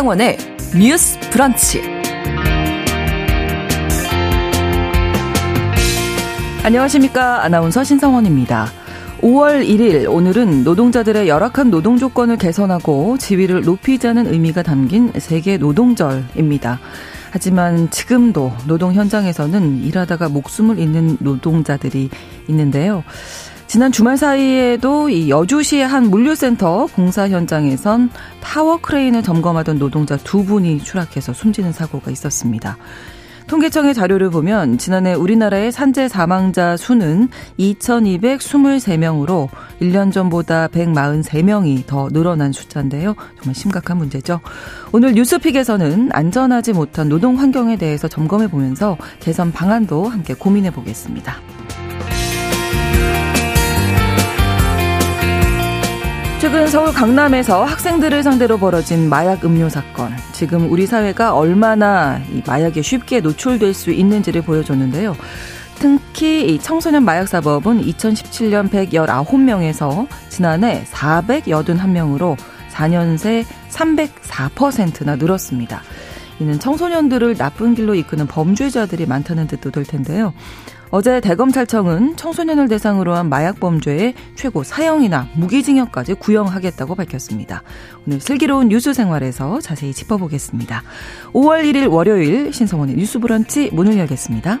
신성원의 뉴스 브런치. 안녕하십니까. 아나운서 신성원입니다. 5월 1일 오늘은 노동자들의 열악한 노동 조건을 개선하고 지위를 높이자는 의미가 담긴 세계 노동절입니다. 하지만 지금도 노동 현장에서는 일하다가 목숨을 잃는 노동자들이 있는데요. 지난 주말 사이에도 이 여주시의 한 물류센터 공사 현장에선 타워 크레인을 점검하던 노동자 두 분이 추락해서 숨지는 사고가 있었습니다. 통계청의 자료를 보면 지난해 우리나라의 산재 사망자 수는 2,223명으로 1년 전보다 143명이 더 늘어난 숫자인데요. 정말 심각한 문제죠. 오늘 뉴스픽에서는 안전하지 못한 노동 환경에 대해서 점검해 보면서 개선 방안도 함께 고민해 보겠습니다. 최근 서울 강남에서 학생들을 상대로 벌어진 마약 음료 사건. 지금 우리 사회가 얼마나 이 마약에 쉽게 노출될 수 있는지를 보여줬는데요. 특히 이 청소년 마약 사법은 2017년 119명에서 지난해 481명으로 4년 새 304%나 늘었습니다. 이는 청소년들을 나쁜 길로 이끄는 범죄자들이 많다는 뜻도 될 텐데요. 어제 대검찰청은 청소년을 대상으로 한 마약 범죄의 최고 사형이나 무기징역까지 구형하겠다고 밝혔습니다. 오늘 슬기로운 뉴스 생활에서 자세히 짚어보겠습니다. 5월 1일 월요일 신성원의 뉴스 브런치 문을 열겠습니다.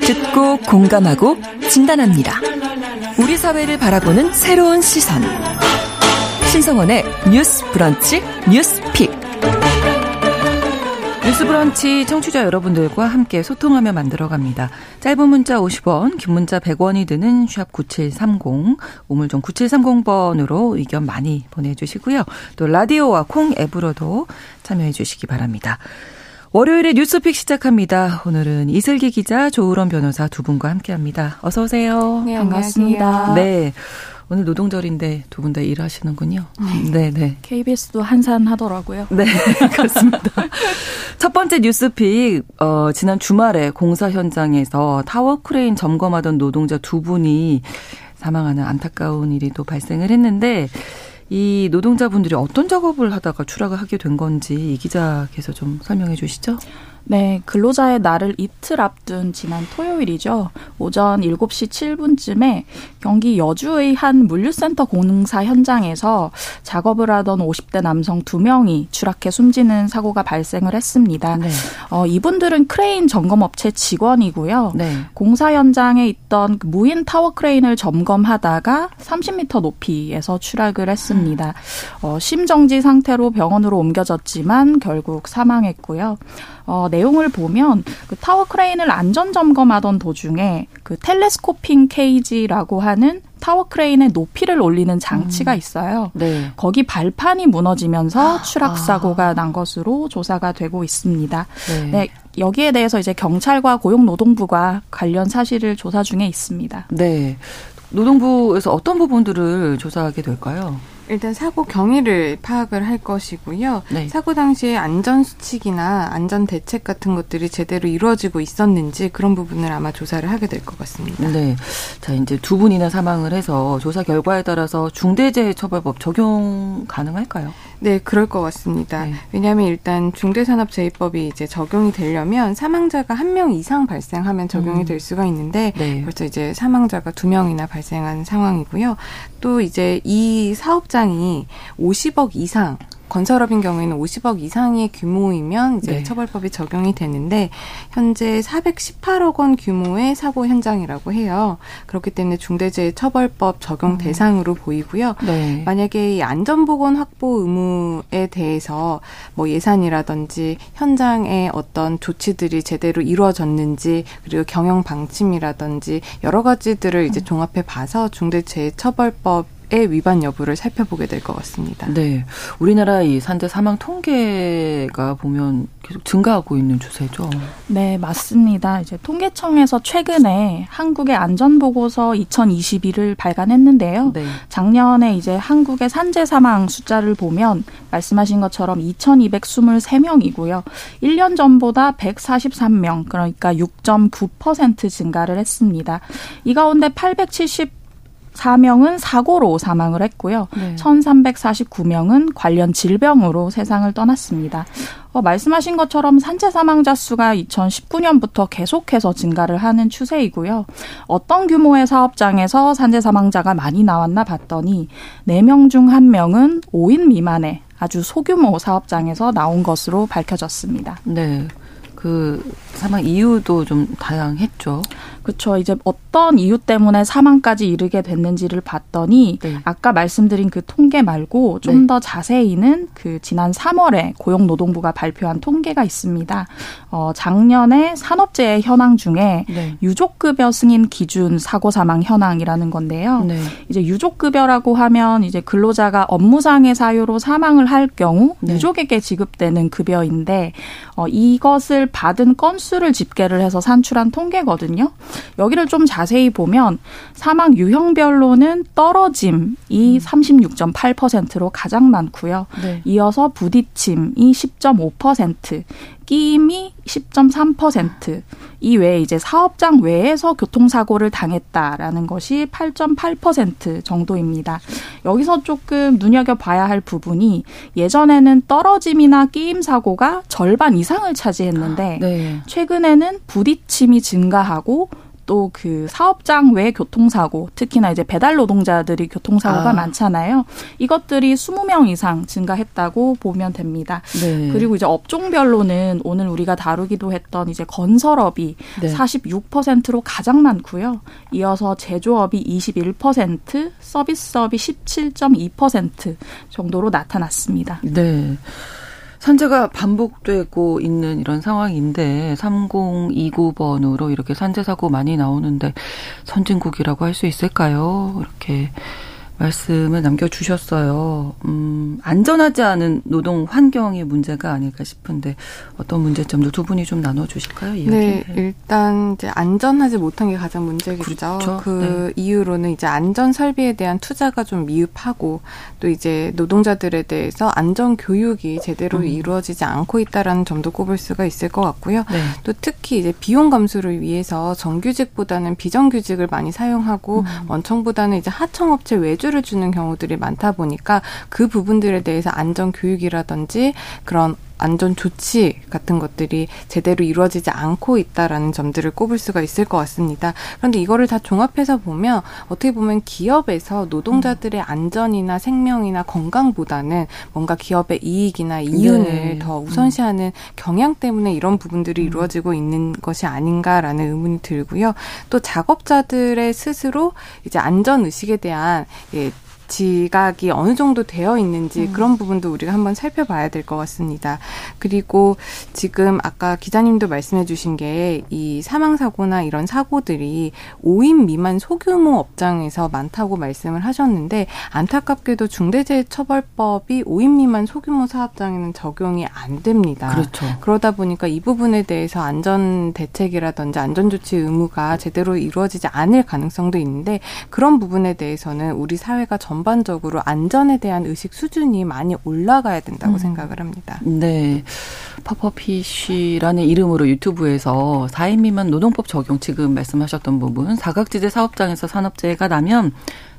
듣고 공감하고 진단합니다. 우리 사회를 바라보는 새로운 시선. 신성원의 뉴스 브런치 뉴스 픽. 뉴스 브런치 청취자 여러분들과 함께 소통하며 만들어 갑니다. 짧은 문자 50원, 긴 문자 100원이 드는 샵 9730, 우물정 9730번으로 의견 많이 보내주시고요. 또 라디오와 콩 앱으로도 참여해 주시기 바랍니다. 월요일에 뉴스픽 시작합니다. 오늘은 이슬기 기자, 조우런 변호사 두 분과 함께합니다. 어서 오세요. 네, 반갑습니다. 네. 오늘 노동절인데 두 분 다 일하시는군요. 네, 네. KBS도 한산하더라고요. 네, 그렇습니다. 첫 번째 뉴스픽 어 지난 주말에 공사 현장에서 타워 크레인 점검하던 노동자 두 분이 사망하는 안타까운 일이 또 발생을 했는데 이 노동자분들이 어떤 작업을 하다가 추락을 하게 된 건지 이 기자께서 좀 설명해 주시죠. 네, 근로자의 날을 이틀 앞둔 지난 토요일이죠. 오전 7시 7분쯤에 경기 여주의 한 물류센터 공사 현장에서 작업을 하던 50대 남성 2명이 추락해 숨지는 사고가 발생을 했습니다. 네. 어, 이분들은 크레인 점검업체 직원이고요. 네. 공사 현장에 있던 그 무인 타워 크레인을 점검하다가 30m 높이에서 추락을 했습니다. 어, 심정지 상태로 병원으로 옮겨졌지만 결국 사망했고요. 어, 내용을 보면 그 타워 크레인을 안전 점검하던 도중에 그 telescoping cage라고 하는 타워 크레인의 높이를 올리는 장치가 음. 있어요. 네. 거기 발판이 무너지면서 아. 추락 사고가 난 것으로 조사가 되고 있습니다. 네. 네. 여기에 대해서 이제 경찰과 고용노동부가 관련 사실을 조사 중에 있습니다. 네. 노동부에서 어떤 부분들을 조사하게 될까요? 일단 사고 경위를 파악을 할 것이고요. 네. 사고 당시에 안전 수칙이나 안전 대책 같은 것들이 제대로 이루어지고 있었는지 그런 부분을 아마 조사를 하게 될 것 같습니다. 네. 자, 이제 두 분이나 사망을 해서 조사 결과에 따라서 중대재해처벌법 적용 가능할까요? 네, 그럴 것 같습니다. 네. 왜냐하면 일단 중대산업재해법이 이제 적용이 되려면 사망자가 한 명 이상 발생하면 적용이 음. 될 수가 있는데 네. 벌써 이제 사망자가 두 명이나 발생한 상황이고요. 또 이제 이 사업장이 50억 이상 건설업인 경우에는 50억 이상의 규모이면 이제 네. 처벌법이 적용이 되는데 현재 418억 원 규모의 사고 현장이라고 해요. 그렇기 때문에 중대재해처벌법 적용 음. 대상으로 보이고요. 네. 만약에 이 안전보건 확보 의무에 대해서 뭐 예산이라든지 현장의 어떤 조치들이 제대로 이루어졌는지 그리고 경영 방침이라든지 여러 가지들을 이제 음. 종합해 봐서 중대재해처벌법 위반 여부를 살펴보게 될 것 같습니다. 네. 우리나라 이 산재 사망 통계가 보면 계속 증가하고 있는 추세죠. 네, 맞습니다. 이제 통계청에서 최근에 한국의 안전보고서 2021을 발간했는데요. 네. 작년에 이제 한국의 산재 사망 숫자를 보면 말씀하신 것처럼 2,223명이고요. 1년 전보다 143명, 그러니까 6.9% 증가를 했습니다. 이 가운데 870 4명은 사고로 사망을 했고요. 네. 1,349명은 관련 질병으로 세상을 떠났습니다. 어, 말씀하신 것처럼 산재 사망자 수가 2019년부터 계속해서 증가를 하는 추세이고요. 어떤 규모의 사업장에서 산재 사망자가 많이 나왔나 봤더니 4명 중 1명은 5인 미만의 아주 소규모 사업장에서 나온 것으로 밝혀졌습니다. 네. 그 사망 이유도 좀 다양했죠. 그렇죠. 이제 어떤 이유 때문에 사망까지 이르게 됐는지를 봤더니 네. 아까 말씀드린 그 통계 말고 좀더 네. 자세히는 그 지난 3월에 고용노동부가 발표한 통계가 있습니다. 어, 작년에 산업재해 현황 중에 네. 유족급여 승인 기준 사고 사망 현황이라는 건데요. 네. 이제 유족급여라고 하면 이제 근로자가 업무상의 사유로 사망을 할 경우 네. 유족에게 지급되는 급여인데 어, 이것을 받은 건수를 집계를 해서 산출한 통계거든요. 여기를 좀 자세히 보면 사망 유형별로는 떨어짐이 음. 36.8%로 가장 많고요. 네. 이어서 부딪힘이 10.5%, 끼임이 10.3%, 이 외에 이제 사업장 외에서 교통사고를 당했다라는 것이 8.8% 정도입니다. 여기서 조금 눈여겨봐야 할 부분이 예전에는 떨어짐이나 끼임 사고가 절반 이상을 차지했는데 네. 최근에는 부딪힘이 증가하고 또 그 사업장 외 교통사고, 특히나 이제 배달 노동자들이 교통사고가 아. 많잖아요. 이것들이 20명 이상 증가했다고 보면 됩니다. 네. 그리고 이제 업종별로는 오늘 우리가 다루기도 했던 이제 건설업이 네. 46%로 가장 많고요. 이어서 제조업이 21%, 서비스업이 17.2% 정도로 나타났습니다. 네. 산재가 반복되고 있는 이런 상황인데 3029번으로 이렇게 산재 사고 많이 나오는데 선진국이라고 할 수 있을까요? 이렇게 말씀을 남겨주셨어요. 음, 안전하지 않은 노동 환경의 문제가 아닐까 싶은데 어떤 문제점도 두 분이 좀 나눠주실까요? 이야기? 네, 일단 이제 안전하지 못한 게 가장 문제겠죠. 그렇죠. 그 네. 이유로는 이제 안전 설비에 대한 투자가 좀 미흡하고 또 이제 노동자들에 대해서 안전 교육이 제대로 음. 이루어지지 않고 있다라는 점도 꼽을 수가 있을 것 같고요. 네. 또 특히 이제 비용 감수를 위해서 정규직보다는 비정규직을 많이 사용하고 음. 원청보다는 이제 하청업체 외주 수주를 주는 경우들이 많다 보니까 그 부분들에 대해서 안전 교육이라든지 그런 안전 조치 같은 것들이 제대로 이루어지지 않고 있다라는 점들을 꼽을 수가 있을 것 같습니다. 그런데 이거를 다 종합해서 보면 어떻게 보면 기업에서 노동자들의 안전이나 생명이나 건강보다는 뭔가 기업의 이익이나 이윤을 네. 더 우선시하는 경향 때문에 이런 부분들이 음. 이루어지고 있는 것이 아닌가라는 의문이 들고요. 또 작업자들의 스스로 이제 안전 의식에 대한 예, 지각이 어느 정도 되어 있는지 음. 그런 부분도 우리가 한번 살펴봐야 될 것 같습니다. 그리고 지금 아까 기자님도 말씀해 주신 게 이 사망 사고나 이런 사고들이 5인 미만 소규모 업장에서 많다고 말씀을 하셨는데 안타깝게도 중대재해처벌법이 5인 미만 소규모 사업장에는 적용이 안 됩니다. 그렇죠. 그러다 보니까 이 부분에 대해서 안전 대책이라든지 안전 조치 의무가 제대로 이루어지지 않을 가능성도 있는데 그런 부분에 대해서는 우리 사회가 전 전반적으로 안전에 대한 의식 수준이 많이 올라가야 된다고 음. 생각을 합니다. 네. 퍼퍼피쉬라는 이름으로 유튜브에서 4인 미만 노동법 적용 지금 말씀하셨던 부분 사각지대 사업장에서 산업재해가 나면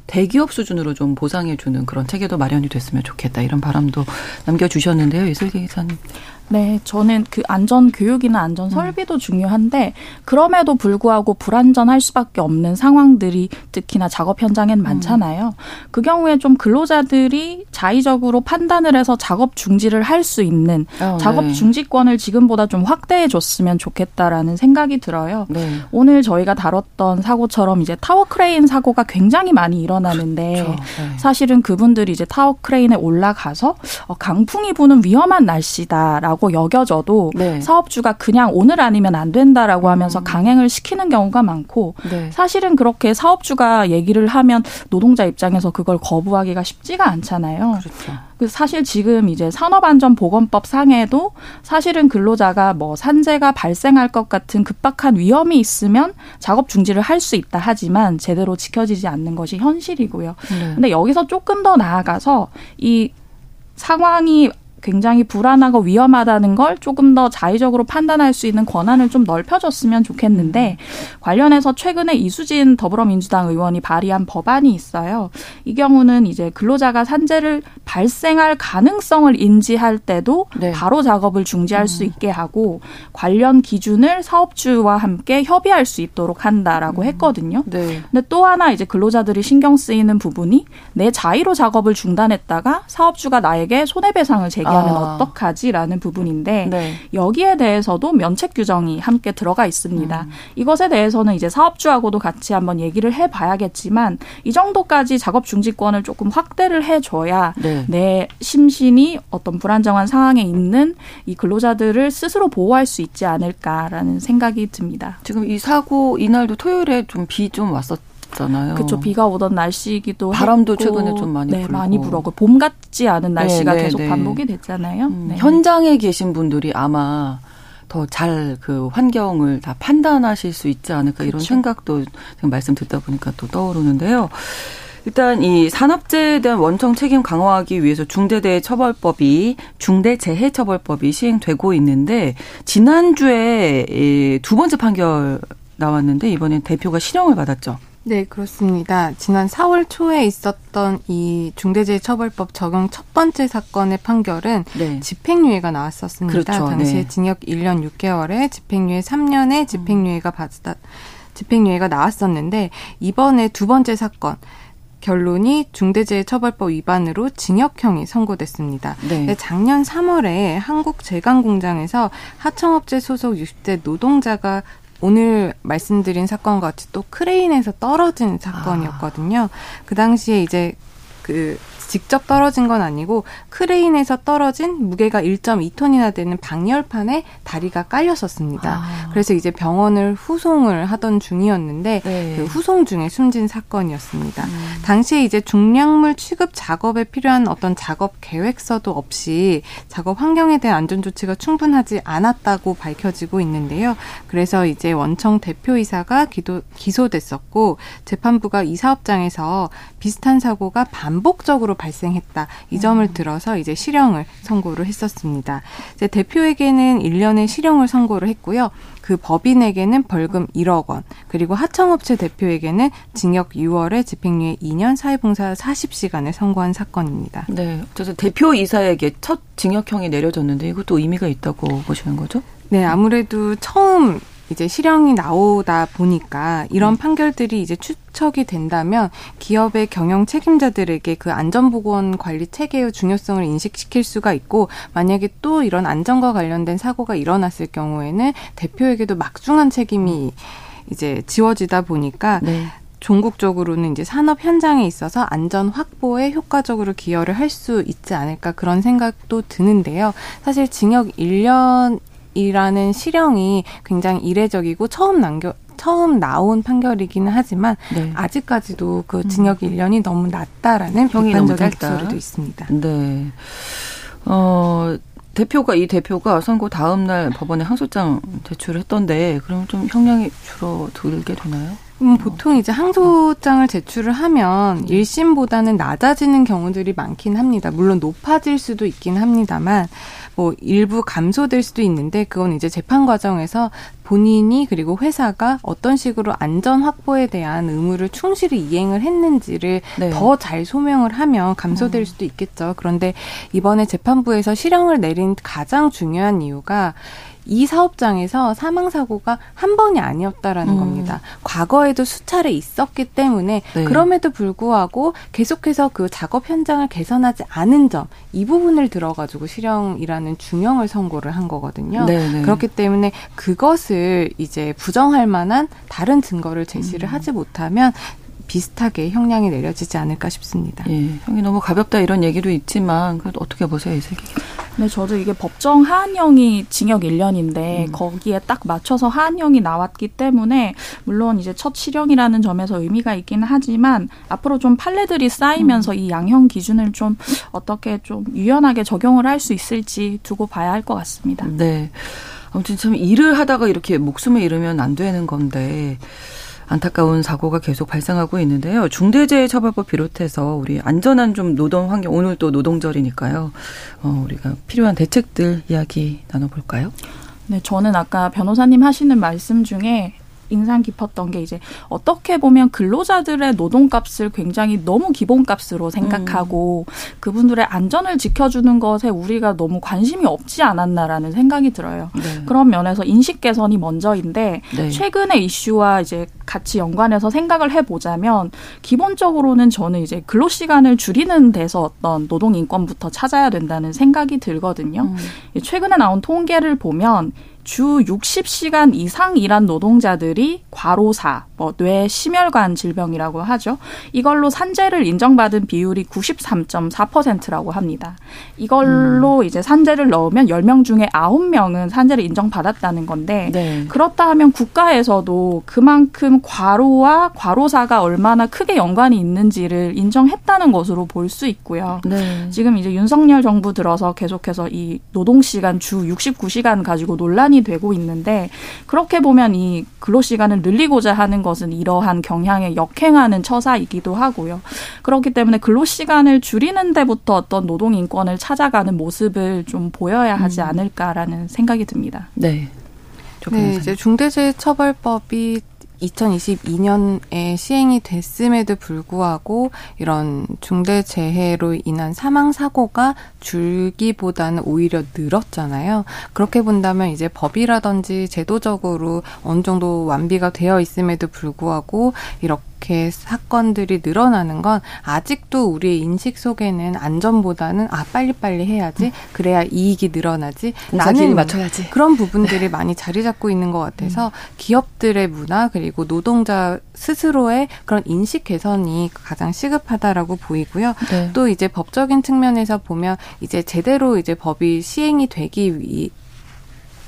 대기업 수준으로 좀 보상해주는 그런 체계도 마련이 됐으면 좋겠다 이런 바람도 남겨주셨는데요, 이슬기 기자님. 네, 저는 그 안전 교육이나 안전 음. 설비도 음. 중요한데 그럼에도 불구하고 불안전할 수밖에 없는 상황들이 특히나 작업 현장엔 음. 많잖아요. 음. 그 경우에 좀 근로자들이 자의적으로 판단을 해서 작업 중지를 할 수 있는 어, 작업 네. 중지권을 지금보다 좀 확대해 줬으면 좋겠다라는 생각이 들어요. 네. 오늘 저희가 다뤘던 사고처럼 이제 타워 크레인 사고가 굉장히 많이 일어 일어나는데 그렇죠. 네. 사실은 그분들이 이제 타워 크레인에 올라가서 어, 강풍이 부는 위험한 날씨다라고 여겨져도 네. 사업주가 그냥 오늘 아니면 안 된다라고 하면서 음. 강행을 시키는 경우가 많고 네. 사실은 그렇게 사업주가 얘기를 하면 노동자 입장에서 그걸 거부하기가 쉽지가 않잖아요. 그렇죠. 그 사실 지금 이제 산업안전보건법 상에도 사실은 근로자가 뭐 산재가 발생할 것 같은 급박한 위험이 있으면 작업 중지를 할 수 있다 하지만 제대로 지켜지지 않는 것이 현실이고요. 네. 근데 여기서 조금 더 나아가서 이 상황이 굉장히 불안하고 위험하다는 걸 조금 더 자의적으로 판단할 수 있는 권한을 좀 넓혀줬으면 좋겠는데 관련해서 최근에 이수진 더불어민주당 의원이 발의한 법안이 있어요. 이 경우는 이제 근로자가 산재를 발생할 가능성을 인지할 때도 네. 바로 작업을 중지할 음. 수 있게 하고 관련 기준을 사업주와 함께 협의할 수 있도록 한다라고 음. 했거든요. 네. 근데 또 하나 이제 근로자들이 신경 쓰이는 부분이 내 자의로 작업을 중단했다가 사업주가 나에게 손해배상을 제기 하면 아. 어떡하지라는 부분인데 네. 여기에 대해서도 면책 규정이 함께 들어가 있습니다. 음. 이것에 대해서는 이제 사업주하고도 같이 한번 얘기를 해봐야겠지만 이 정도까지 작업 중지권을 조금 확대를 해줘야 네. 내 심신이 어떤 불안정한 상황에 있는 이 근로자들을 스스로 보호할 수 있지 않을까라는 생각이 듭니다. 지금 이 사고 이날도 토요일에 좀 비좀 왔었. 잖아요. 그렇죠. 비가 오던 날씨이기도 바람도 했고, 최근에 좀 많이 네, 불고 많이 불어고 봄 같지 않은 날씨가 네, 네, 계속 네. 반복이 됐잖아요. 음, 네. 현장에 계신 분들이 아마 더 잘 그 환경을 다 판단하실 수 있지 않을까 그렇죠. 이런 생각도 지금 말씀 듣다 보니까 또 떠오르는데요. 일단 이 산업재해에 대한 원청 책임 강화하기 위해서 중대재해처벌법이 중대재해처벌법이 시행되고 있는데 지난주에 두 번째 판결 나왔는데 이번엔 대표가 실형을 받았죠. 네, 그렇습니다. 지난 4월 초에 있었던 이 중대재해처벌법 적용 첫 번째 사건의 판결은 네. 집행유예가 나왔었습니다. 그렇죠. 당시에 네. 징역 1년 6개월에 집행유예 3년에 집행유예가 받았다. 집행유예가 나왔었는데 이번에 두 번째 사건 결론이 중대재해처벌법 위반으로 징역형이 선고됐습니다. 네. 작년 3월에 한국제강공장에서 하청업체 소속 60대 노동자가 오늘 말씀드린 사건과 같이 또 크레인에서 떨어진 사건이었거든요. 아. 그 당시에 이제 그 직접 떨어진 건 아니고 크레인에서 떨어진 무게가 1.2톤이나 되는 방열판에 다리가 깔렸었습니다. 아. 그래서 이제 병원을 후송을 하던 중이었는데 네. 그 후송 중에 숨진 사건이었습니다. 음. 당시에 이제 중량물 취급 작업에 필요한 어떤 작업 계획서도 없이 작업 환경에 대한 안전 조치가 충분하지 않았다고 밝혀지고 있는데요. 그래서 이제 원청 대표이사가 기도, 기소됐었고 재판부가 이 사업장에서 비슷한 사고가 반복적으로 발생했다. 이 점을 음. 들어서 이제 실형을 선고를 했었습니다. 이제 대표에게는 1년의 실형을 선고를 했고요. 그 법인에게는 벌금 1억 원, 그리고 하청업체 대표에게는 징역 6월에 집행유예 2년, 사회봉사 40시간을 선고한 사건입니다. 네. 그래서 대표 이사에게 첫 징역형이 내려졌는데 이것도 의미가 있다고 보시는 거죠? 네, 아무래도 처음 이제 실형이 나오다 보니까 이런 음. 판결들이 이제 추 척이 된다면 기업의 경영 책임자들에게 그 안전보건 관리 체계의 중요성을 인식시킬 수가 있고 만약에 또 이런 안전과 관련된 사고가 일어났을 경우에는 대표에게도 막중한 책임이 이제 지워지다 보니까 네. 종국적으로는 이제 산업 현장에 있어서 안전 확보에 효과적으로 기여를 할 수 있지 않을까 그런 생각도 드는데요. 사실 징역 1년 이라는 실형이 굉장히 이례적이고 처음 남겨 처음 나온 판결이기는 하지만 네. 아직까지도 그 징역 음. 1년이 너무 낮다라는 비판적인 목소리도 있습니다. 네. 어, 대표가 이 대표가 선고 다음 날 법원에 항소장 제출을 했던데 그럼 좀 형량이 줄어들게 되나요? 음, 보통 이제 항소장을 제출을 하면 1심보다는 낮아지는 경우들이 많긴 합니다. 물론 높아질 수도 있긴 합니다만 뭐 일부 감소될 수도 있는데 그건 이제 재판 과정에서 본인이 그리고 회사가 어떤 식으로 안전 확보에 대한 의무를 충실히 이행을 했는지를 네. 더잘 소명을 하면 감소될 음. 수도 있겠죠. 그런데 이번에 재판부에서 실형을 내린 가장 중요한 이유가 이 사업장에서 사망 사고가 한 번이 아니었다라는 음. 겁니다. 과거에도 수차례 있었기 때문에 네. 그럼에도 불구하고 계속해서 그 작업 현장을 개선하지 않은 점 이 부분을 들어가지고 실형이라는 중형을 선고를 한 거거든요. 네, 네. 그렇기 때문에 그것을 이제 부정할 만한 다른 증거를 제시를 음. 하지 못하면 비슷하게 형량이 내려지지 않을까 싶습니다. 예, 형이 너무 가볍다 이런 얘기도 있지만 그래도 어떻게 보세요, 이세기? 네, 저도 이게 법정 하한형이 징역 1년인데 음. 거기에 딱 맞춰서 하한형이 나왔기 때문에 물론 이제 첫 실형이라는 점에서 의미가 있기는 하지만 앞으로 좀 판례들이 쌓이면서 음. 이 양형 기준을 좀 어떻게 좀 유연하게 적용을 할 수 있을지 두고 봐야 할 것 같습니다. 네. 아무튼 참 일을 하다가 이렇게 목숨을 잃으면 안 되는 건데 안타까운 사고가 계속 발생하고 있는데요. 중대재해처벌법 비롯해서 우리 안전한 좀 노동 환경 오늘 또 노동절이니까요. 어, 우리가 필요한 대책들 이야기 나눠볼까요? 네, 저는 아까 변호사님 하시는 말씀 중에 인상 깊었던 게 이제 어떻게 보면 근로자들의 노동값을 굉장히 너무 기본값으로 생각하고 음. 그분들의 안전을 지켜주는 것에 우리가 너무 관심이 없지 않았나라는 생각이 들어요. 네. 그런 면에서 인식 개선이 먼저인데 네. 최근의 이슈와 이제 같이 연관해서 생각을 해보자면 기본적으로는 저는 이제 근로 시간을 줄이는 데서 어떤 노동 인권부터 찾아야 된다는 생각이 들거든요. 음. 최근에 나온 통계를 보면 주 60시간 이상 일한 노동자들이 과로사, 뭐 뇌 심혈관 질병이라고 하죠. 이걸로 산재를 인정받은 비율이 93.4%라고 합니다. 이걸로 음. 이제 산재를 넣으면 10명 중에 9명은 산재를 인정받았다는 건데 네. 그렇다 하면 국가에서도 그만큼 과로와 과로사가 얼마나 크게 연관이 있는지를 인정했다는 것으로 볼 수 있고요. 네. 지금 이제 윤석열 정부 들어서 계속해서 이 노동 시간 주 69시간 가지고 논란이 되고 있는데 그렇게 보면 이 근로 시간을 늘리고자 하는 것은 이러한 경향에 역행하는 처사이기도 하고요. 그렇기 때문에 근로 시간을 줄이는 데부터 어떤 노동 인권을 찾아가는 모습을 좀 보여야 하지 음. 않을까라는 생각이 듭니다. 네. 네, 이제 중대재해처벌법이 2022년에 시행이 됐음에도 불구하고 이런 중대재해로 인한 사망 사고가 줄기보다는 오히려 늘었잖아요. 그렇게 본다면 이제 법이라든지 제도적으로 어느 정도 완비가 되어 있음에도 불구하고 이렇게 이렇게 사건들이 늘어나는 건 아직도 우리의 인식 속에는 안전보다는 아 빨리빨리 해야지 그래야 이익이 늘어나지 나는 맞춰야지 그런 부분들이 많이 자리 잡고 있는 것 같아서 음. 기업들의 문화 그리고 노동자 스스로의 그런 인식 개선이 가장 시급하다라고 보이고요. 네. 또 이제 법적인 측면에서 보면 이제 제대로 이제 법이 시행이 되기 위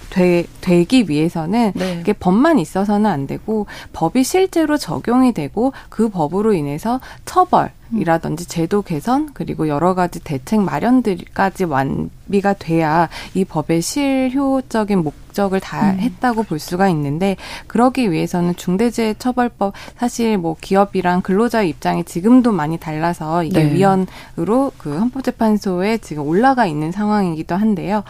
되, 되기 위해서는 네. 이게 법만 있어서는 안 되고 법이 실제로 적용이 되고 그 법으로 인해서 처벌 이라든지 제도 개선 그리고 여러 가지 대책 마련들까지 완비가 돼야 이 법의 실효적인 목적을 다 음. 했다고 볼 수가 있는데 그러기 위해서는 중대재해처벌법 사실 뭐 기업이랑 근로자의 입장이 지금도 많이 달라서 이게 네. 위헌으로 그 헌법재판소에 지금 올라가 있는 상황이기도 한데요.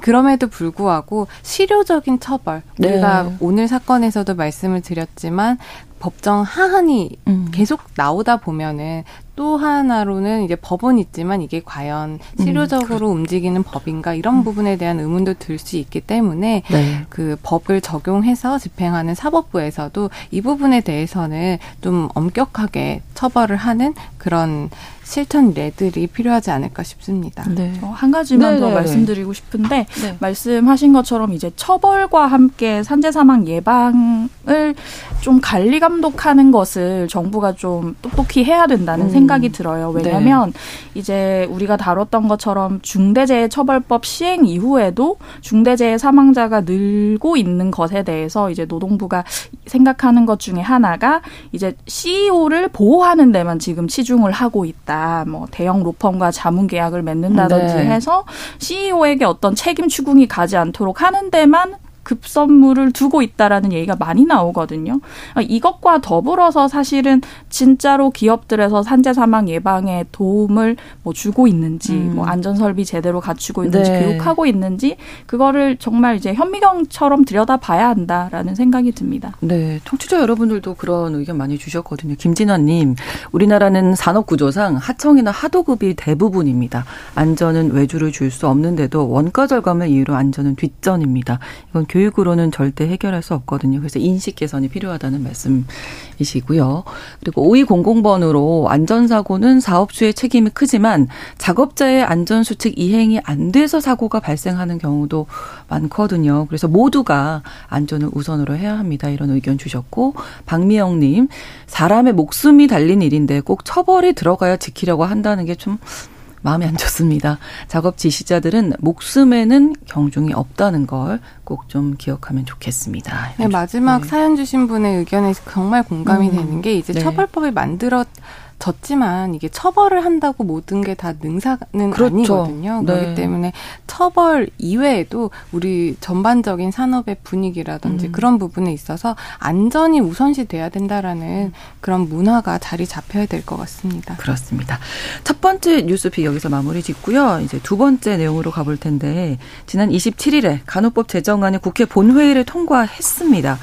그럼에도 불구하고 실효적인 처벌 네. 우리가 오늘 사건에서도 말씀을 드렸지만 법정 하한이 음. 계속 나오다 보면은 또 하나로는 이제 법은 있지만 이게 과연 음, 실효적으로 음, 움직이는 법인가 이런 음. 부분에 대한 의문도 들 수 있기 때문에 네. 그 법을 적용해서 집행하는 사법부에서도 이 부분에 대해서는 좀 엄격하게 처벌을 하는 그런 실천 레들이 필요하지 않을까 싶습니다. 네. 한 가지만 네네. 더 말씀드리고 싶은데 네. 말씀하신 것처럼 이제 처벌과 함께 산재 사망 예방을 좀 관리 감 독하는 것을 정부가 좀 똑똑히 해야 된다는 음. 생각이 들어요. 왜냐하면 네. 이제 우리가 다뤘던 것처럼 중대재해처벌법 시행 이후에도 중대재해 사망자가 늘고 있는 것에 대해서 이제 노동부가 생각하는 것 중에 하나가 이제 CEO를 보호하는 데만 지금 치중을 하고 있다. 뭐 대형 로펌과 자문 계약을 맺는다든지 네. 해서 CEO에게 어떤 책임 추궁이 가지 않도록 하는 데만 급선물을 두고 있다라는 얘기가 많이 나오거든요. 이것과 더불어서 사실은 진짜로 기업들에서 산재 사망 예방에 도움을 뭐 주고 있는지, 음. 뭐 안전 설비 제대로 갖추고 있는지, 네. 교육하고 있는지 그거를 정말 이제 현미경처럼 들여다봐야 한다라는 생각이 듭니다. 네, 청취자 여러분들도 그런 의견 많이 주셨거든요. 김진환님, 우리나라는 산업 구조상 하청이나 하도급이 대부분입니다. 안전은 외주를 줄 수 없는데도 원가 절감을 이유로 안전은 뒷전입니다. 이건 교육 교육으로는 절대 해결할 수 없거든요. 그래서 인식 개선이 필요하다는 말씀이시고요. 그리고 5200번으로 안전사고는 사업주의 책임이 크지만 작업자의 안전수칙 이행이 안 돼서 사고가 발생하는 경우도 많거든요. 그래서 모두가 안전을 우선으로 해야 합니다. 이런 의견 주셨고 박미영님 사람의 목숨이 달린 일인데 꼭 처벌이 들어가야 지키려고 한다는 게좀 마음이 안 좋습니다. 작업 지시자들은 목숨에는 경중이 없다는 걸 꼭 좀 기억하면 좋겠습니다. 네, 마지막 네. 사연 주신 분의 의견에 정말 공감이 음. 되는 게 이제 네. 처벌법이 만들어 졌지만 이게 처벌을 한다고 모든 게 다 능사는 그렇죠. 아니거든요. 네. 그렇기 때문에 처벌 이외에도 우리 전반적인 산업의 분위기라든지 음. 그런 부분에 있어서 안전이 우선시 돼야 된다라는 그런 문화가 자리 잡혀야 될 것 같습니다. 그렇습니다. 첫 번째 뉴스픽 여기서 마무리 짓고요. 이제 두 번째 내용으로 가볼 텐데 지난 27일에 간호법 제정안이 국회 본회의를 통과했습니다.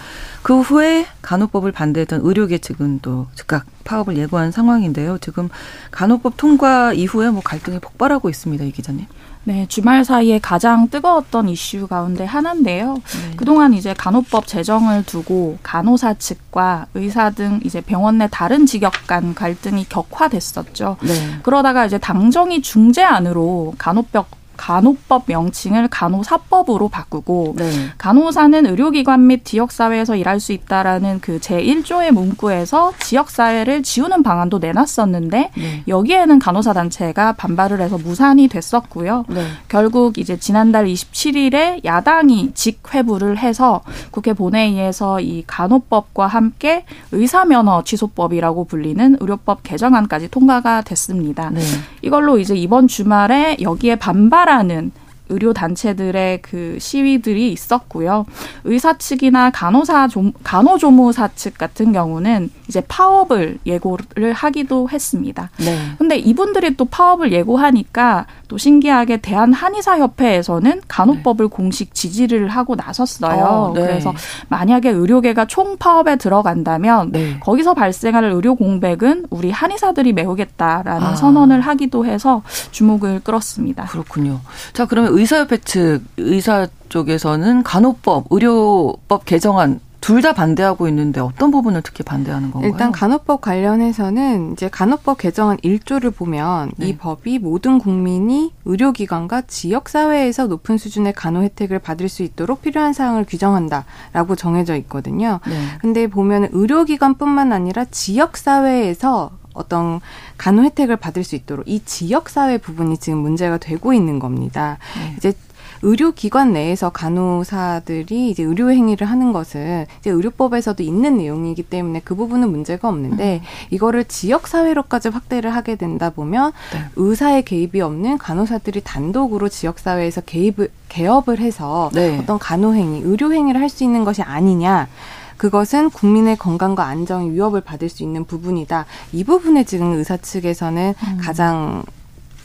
그 후에 간호법을 반대했던 의료계 측은 또 즉각 파업을 예고한 상황인데요. 지금 간호법 통과 이후에 뭐 갈등이 폭발하고 있습니다, 이 기자님. 네, 주말 사이에 가장 뜨거웠던 이슈 가운데 하나인데요. 네. 그동안 이제 간호법 제정을 두고 간호사 측과 의사 등 이제 병원 내 다른 직역 간 갈등이 격화됐었죠. 네. 그러다가 이제 당정이 중재안으로 간호법 간호법 명칭을 간호사법으로 바꾸고 네. 간호사는 의료기관 및 지역사회에서 일할 수 있다라는 그 제1조의 문구에서 지역사회를 지우는 방안도 내놨었는데 네. 여기에는 간호사 단체가 반발을 해서 무산이 됐었고요. 네. 결국 이제 지난달 27일에 야당이 직회부를 해서 국회 본회의에서 이 간호법과 함께 의사면허 취소법이라고 불리는 의료법 개정안까지 통과가 됐습니다. 네. 이걸로 이제 이번 주말에 여기에 반발 하는 의료 단체들의 그 시위들이 있었고요. 의사 측이나 간호사 조, 간호조무사 측 같은 경우는 이제 파업을 예고를 하기도 했습니다. 네. 근데 이분들이 또 파업을 예고하니까 또 신기하게 대한 한의사 협회에서는 간호법을 네. 공식 지지를 하고 나섰어요. 어, 네. 그래서 만약에 의료계가 총 파업에 들어간다면 네. 거기서 발생할 의료 공백은 우리 한의사들이 메우겠다라는 아. 선언을 하기도 해서 주목을 끌었습니다. 그렇군요. 자, 그러면 의사협회 측 의사 쪽에서는 간호법, 의료법 개정안 둘 다 반대하고 있는데 어떤 부분을 특히 반대하는 건가요? 일단 간호법 관련해서는 이제 간호법 개정안 1조를 보면 네. 이 법이 모든 국민이 의료기관과 지역사회에서 높은 수준의 간호 혜택을 받을 수 있도록 필요한 사항을 규정한다라고 정해져 있거든요. 네. 근데 보면 의료기관뿐만 아니라 지역사회에서 어떤 간호 혜택을 받을 수 있도록 이 지역사회 부분이 지금 문제가 되고 있는 겁니다. 네. 이제 의료기관 내에서 간호사들이 이제 의료 행위를 하는 것은 이제 의료법에서도 있는 내용이기 때문에 그 부분은 문제가 없는데 음. 이거를 지역 사회로까지 확대를 하게 된다 보면 네. 의사의 개입이 없는 간호사들이 단독으로 지역 사회에서 개입을 개업을 해서 네. 어떤 간호 행위, 의료 행위를 할 수 있는 것이 아니냐. 그것은 국민의 건강과 안정이 위협을 받을 수 있는 부분이다. 이 부분에 지금 의사 측에서는 음. 가장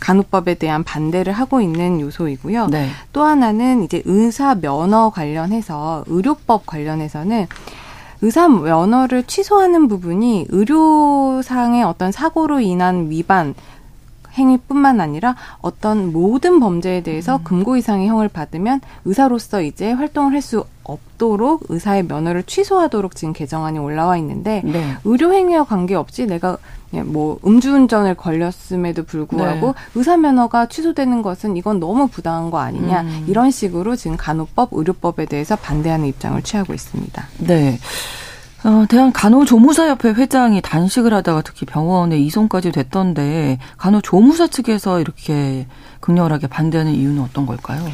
간호법에 대한 반대를 하고 있는 요소이고요. 네. 또 하나는 이제 의사 면허 관련해서 의료법 관련해서는 의사 면허를 취소하는 부분이 의료상의 어떤 사고로 인한 위반 행위뿐만 아니라 어떤 모든 범죄에 대해서 음. 금고 이상의 형을 받으면 의사로서 이제 활동을 할 수 없도록 의사의 면허를 취소하도록 지금 개정안이 올라와 있는데 네. 의료 행위와 관계없이 내가 뭐 음주운전을 걸렸음에도 불구하고 네. 의사 면허가 취소되는 것은 이건 너무 부당한 거 아니냐 음. 이런 식으로 지금 간호법, 의료법에 대해서 반대하는 입장을 취하고 있습니다. 네. 어, 대한 간호조무사협회 회장이 단식을 하다가 특히 병원에 이송까지 됐던데 간호조무사 측에서 이렇게 극렬하게 반대하는 이유는 어떤 걸까요?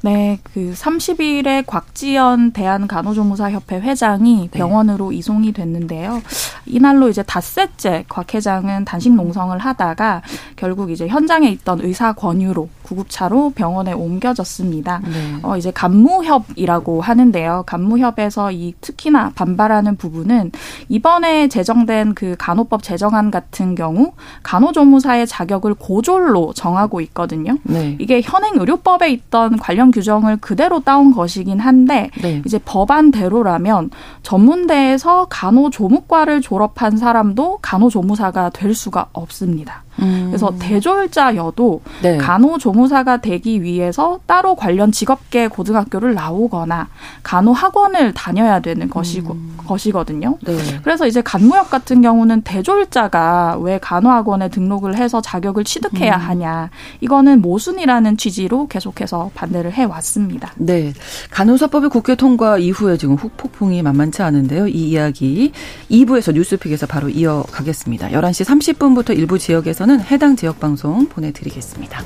네, 그 30일에 곽지연 대한간호조무사협회 회장이 네. 병원으로 네. 이송이 됐는데요. 이날로 이제 닷새째 곽 회장은 단식 농성을 하다가 결국 이제 현장에 있던 의사 권유로 구급차로 병원에 옮겨졌습니다. 네. 어, 이제 간무협이라고 하는데요. 간무협에서 이 특히나 반발하는 부분은 이번에 제정된 그 간호법 제정안 같은 경우 간호조무사의 자격을 고졸로 정하고 있거든요. 네. 이게 현행 의료법에 있던 관련 규정을 그대로 따온 것이긴 한데 네. 이제 법안대로라면 전문대에서 간호조무과를 졸업한 사람도 간호조무사가 될 수가 없습니다. 음. 그래서 대졸자여도 네. 간호조무사가 되기 위해서 따로 관련 직업계 고등학교를 나오거나 간호학원을 다녀야 되는 것이고 음. 것이거든요. 네. 그래서 이제 간무역 같은 경우는 대졸자가 왜 간호학원에 등록을 해서 자격을 취득해야 음. 하냐 이거는 모순이라는 취지로 계속해서 반대를 해 왔습니다. 네, 간호사법의 국회 통과 이후에 지금 후폭풍이 만만치 않은데요. 이 이야기 2부에서 뉴스픽에서 바로 이어가겠습니다. 11시 30분부터 일부 지역에서는 해당 지역 방송 보내드리겠습니다.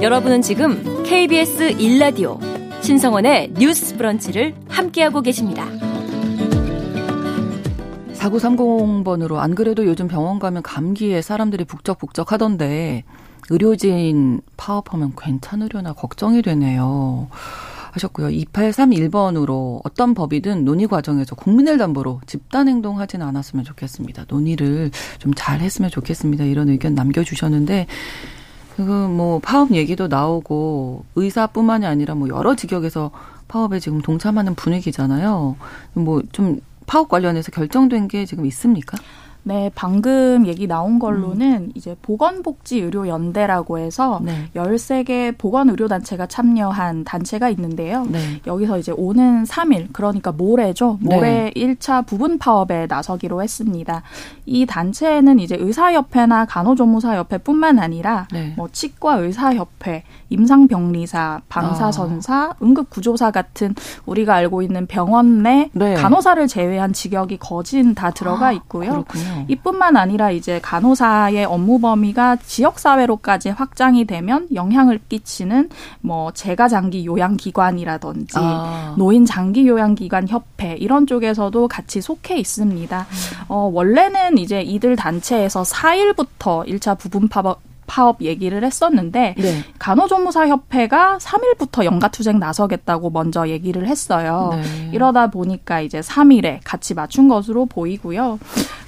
여러분은 지금 KBS 1라디오 신성원의 뉴스 브런치를 함께하고 계십니다. 4930번으로 안 그래도 요즘 병원 가면 감기에 사람들이 북적북적 하던데 의료진 파업하면 괜찮으려나 걱정이 되네요. 하셨고요. 2831번으로 어떤 법이든 논의 과정에서 국민을 담보로 집단 행동하지는 않았으면 좋겠습니다. 논의를 좀 잘 했으면 좋겠습니다. 이런 의견 남겨 주셨는데 그뭐 파업 얘기도 나오고 의사뿐만이 아니라 뭐 여러 직역에서 파업에 지금 동참하는 분위기잖아요. 뭐 좀 파업 관련해서 결정된 게 지금 있습니까? 네, 방금 얘기 나온 걸로는 음. 이제 보건복지의료연대라고 해서 네. 13개 보건의료단체가 참여한 단체가 있는데요. 네. 여기서 이제 오는 3일, 그러니까 모레죠. 모레 네. 1차 부분 파업에 나서기로 했습니다. 이 단체에는 이제 의사협회나 간호조무사협회뿐만 아니라 네. 뭐 치과의사협회, 임상병리사, 방사선사, 아. 응급구조사 같은 우리가 알고 있는 병원 내 네. 간호사를 제외한 직역이 거진 다 들어가 아, 있고요. 아, 이뿐만 아니라 이제 간호사의 업무 범위가 지역 사회로까지 확장이 되면 영향을 끼치는 뭐 재가 장기 요양 기관이라든지 아. 노인 장기 요양 기관 협회 이런 쪽에서도 같이 속해 있습니다. 음. 어 원래는 이제 이들 단체에서 4일부터 1차 부분 파업 파업 얘기를 했었는데 네. 간호조무사협회가 3일부터 연가투쟁 나서겠다고 먼저 얘기를 했어요. 네. 이러다 보니까 이제 3일에 같이 맞춘 것으로 보이고요.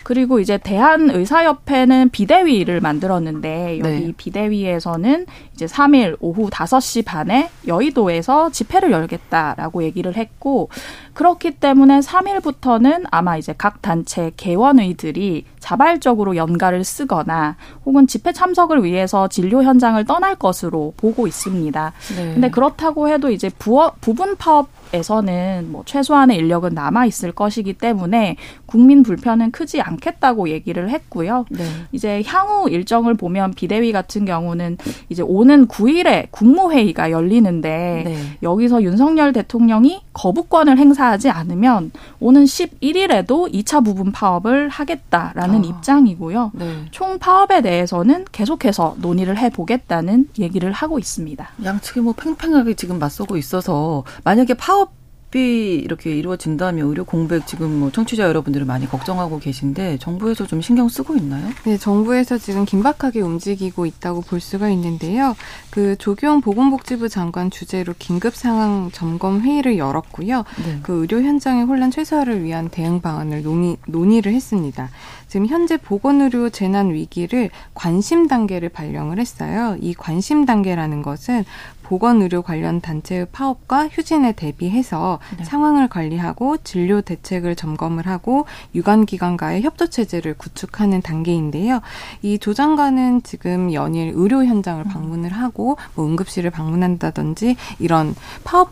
그리고 이제 대한의사협회는 비대위를 만들었는데 여기 네. 비대위에서는 이제 3일 오후 5시 반에 여의도에서 집회를 열겠다라고 얘기를 했고 그렇기 때문에 3일부터는 아마 이제 각 단체 개원의들이 자발적으로 연가를 쓰거나 혹은 집회 참석을 위해서 진료 현장을 떠날 것으로 보고 있습니다. 네. 근데 그렇다고 해도 이제 부어, 부분 파업 에서는 뭐 최소한의 인력은 남아 있을 것이기 때문에 국민 불편은 크지 않겠다고 얘기를 했고요. 네. 이제 향후 일정을 보면 비대위 같은 경우는 이제 오는 9일에 국무회의가 열리는데 네. 여기서 윤석열 대통령이 거부권을 행사하지 않으면 오는 11일에도 2차 부분 파업을 하겠다라는 아. 입장이고요. 네. 총 파업에 대해서는 계속해서 논의를 해보겠다는 얘기를 하고 있습니다. 양측이 뭐 팽팽하게 지금 맞서고 있어서 만약에 파업 비 이렇게 이루어진다면 의료 공백 지금 뭐 청취자 여러분들이 많이 걱정하고 계신데 정부에서 좀 신경 쓰고 있나요? 네, 정부에서 지금 긴박하게 움직이고 있다고 볼 수가 있는데요. 그 조경 보건복지부 장관 주재로 긴급 상황 점검 회의를 열었고요. 네. 그 의료 현장의 혼란 최소화를 위한 대응 방안을 논의 논의를 했습니다. 지금 현재 보건의료 재난 위기를 관심 단계를 발령을 했어요. 이 관심 단계라는 것은 보건의료 관련 단체의 파업과 휴진에 대비해서 네. 상황을 관리하고 진료 대책을 점검을 하고 유관기관과의 협조 체제를 구축하는 단계인데요. 이 조 장관은 지금 연일 의료 현장을 음. 방문을 하고 뭐 응급실을 방문한다든지 이런 파업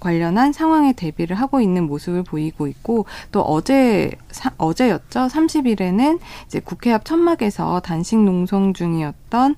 관련한 상황에 대비를 하고 있는 모습을 보이고 있고 또 어제 사, 어제였죠. 30일에는 이제 국회 앞 천막에서 단식 농성 중이었던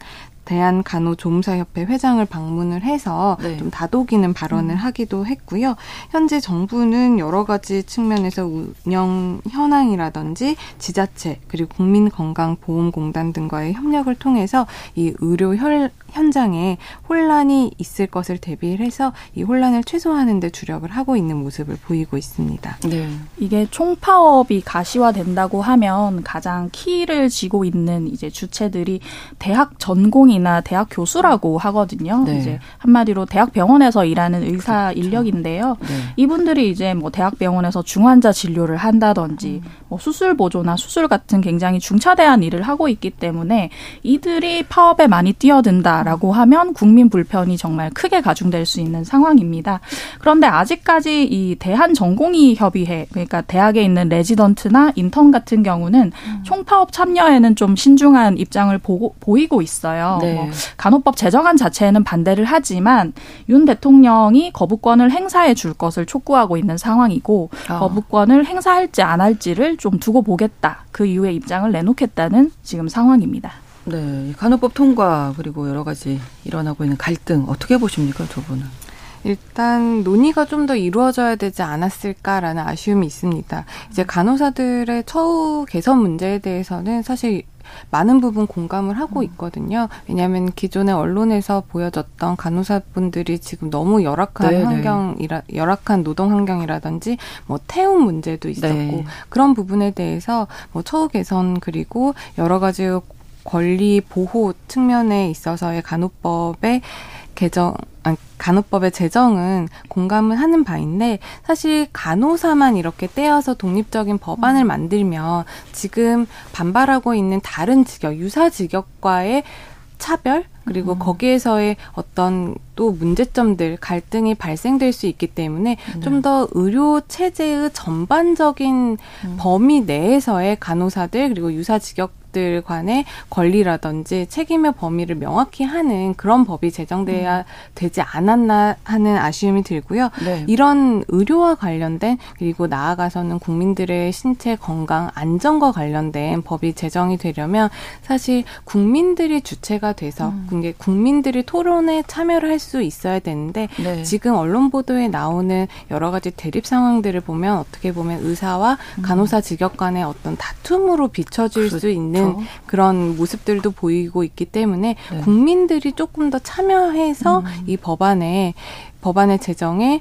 대한간호조무사협회 회장을 방문을 해서 네. 좀 다독이는 발언을 음. 하기도 했고요. 현재 정부는 여러 가지 측면에서 운영 현황이라든지 지자체 그리고 국민건강보험공단 등과의 협력을 통해서 이 의료 혈, 현장에 혼란이 있을 것을 대비를 해서 이 혼란을 최소화하는 데 주력을 하고 있는 모습을 보이고 있습니다. 네. 이게 총파업이 가시화된다고 하면 가장 키를 쥐고 있는 이제 주체들이 대학 전공인 원장이나 대학 교수라고 하거든요. 네. 이제 한마디로 대학 병원에서 일하는 의사 그렇죠. 인력인데요. 네. 이분들이 이제 뭐 대학 병원에서 중환자 진료를 한다든지 음. 뭐 수술 보조나 수술 같은 굉장히 중차대한 일을 하고 있기 때문에 이들이 파업에 많이 뛰어든다라고 하면 국민 불편이 정말 크게 가중될 수 있는 상황입니다. 그런데 아직까지 이 대한 전공의 협의회 그러니까 대학에 있는 레지던트나 인턴 같은 경우는 음. 총파업 참여에는 좀 신중한 입장을 보고, 보이고 있어요. 네. 뭐 간호법 제정안 자체에는 반대를 하지만 윤 대통령이 거부권을 행사해 줄 것을 촉구하고 있는 상황이고 어. 거부권을 행사할지 안 할지를 좀 두고 보겠다. 그 이후에 입장을 내놓겠다는 지금 상황입니다. 네, 간호법 통과 그리고 여러 가지 일어나고 있는 갈등 어떻게 보십니까, 두 분은? 일단 논의가 좀 더 이루어져야 되지 않았을까라는 아쉬움이 있습니다. 이제 간호사들의 처우 개선 문제에 대해서는 사실 많은 부분 공감을 하고 있거든요. 왜냐하면 기존의 언론에서 보여졌던 간호사분들이 지금 너무 열악한 네네. 네. 환경이라 열악한 노동 환경이라든지 뭐 태움 문제도 있었고 네. 그런 부분에 대해서 뭐 처우 개선 그리고 여러 가지 권리 보호 측면에 있어서의 간호법의 개정 간호법의 제정은 공감을 하는 바인데 사실 간호사만 이렇게 떼어서 독립적인 법안을 음. 만들면 지금 반발하고 있는 다른 직역 유사 직역과의 차별 그리고 음. 거기에서의 어떤 또 문제점들 갈등이 발생될 수 있기 때문에 네. 좀더 의료 체제의 전반적인 음. 범위 내에서의 간호사들 그리고 유사 직역 들 간의 권리라든지 책임의 범위를 명확히 하는 그런 법이 제정돼야 음. 되지 않았나 하는 아쉬움이 들고요. 네. 이런 의료와 관련된 그리고 나아가서는 국민들의 신체 건강 안전과 관련된 법이 제정이 되려면 사실 국민들이 주체가 돼서 음. 국민들이 토론에 참여를 할 수 있어야 되는데 네. 지금 언론 보도에 나오는 여러 가지 대립 상황들을 보면 어떻게 보면 의사와 음. 간호사 직역 간의 어떤 다툼으로 비춰질 그렇죠. 수 있는 있는 그렇죠. 그런 모습들도 보이고 있기 때문에 네. 국민들이 조금 더 참여해서 음. 이 법안에 법안의 제정에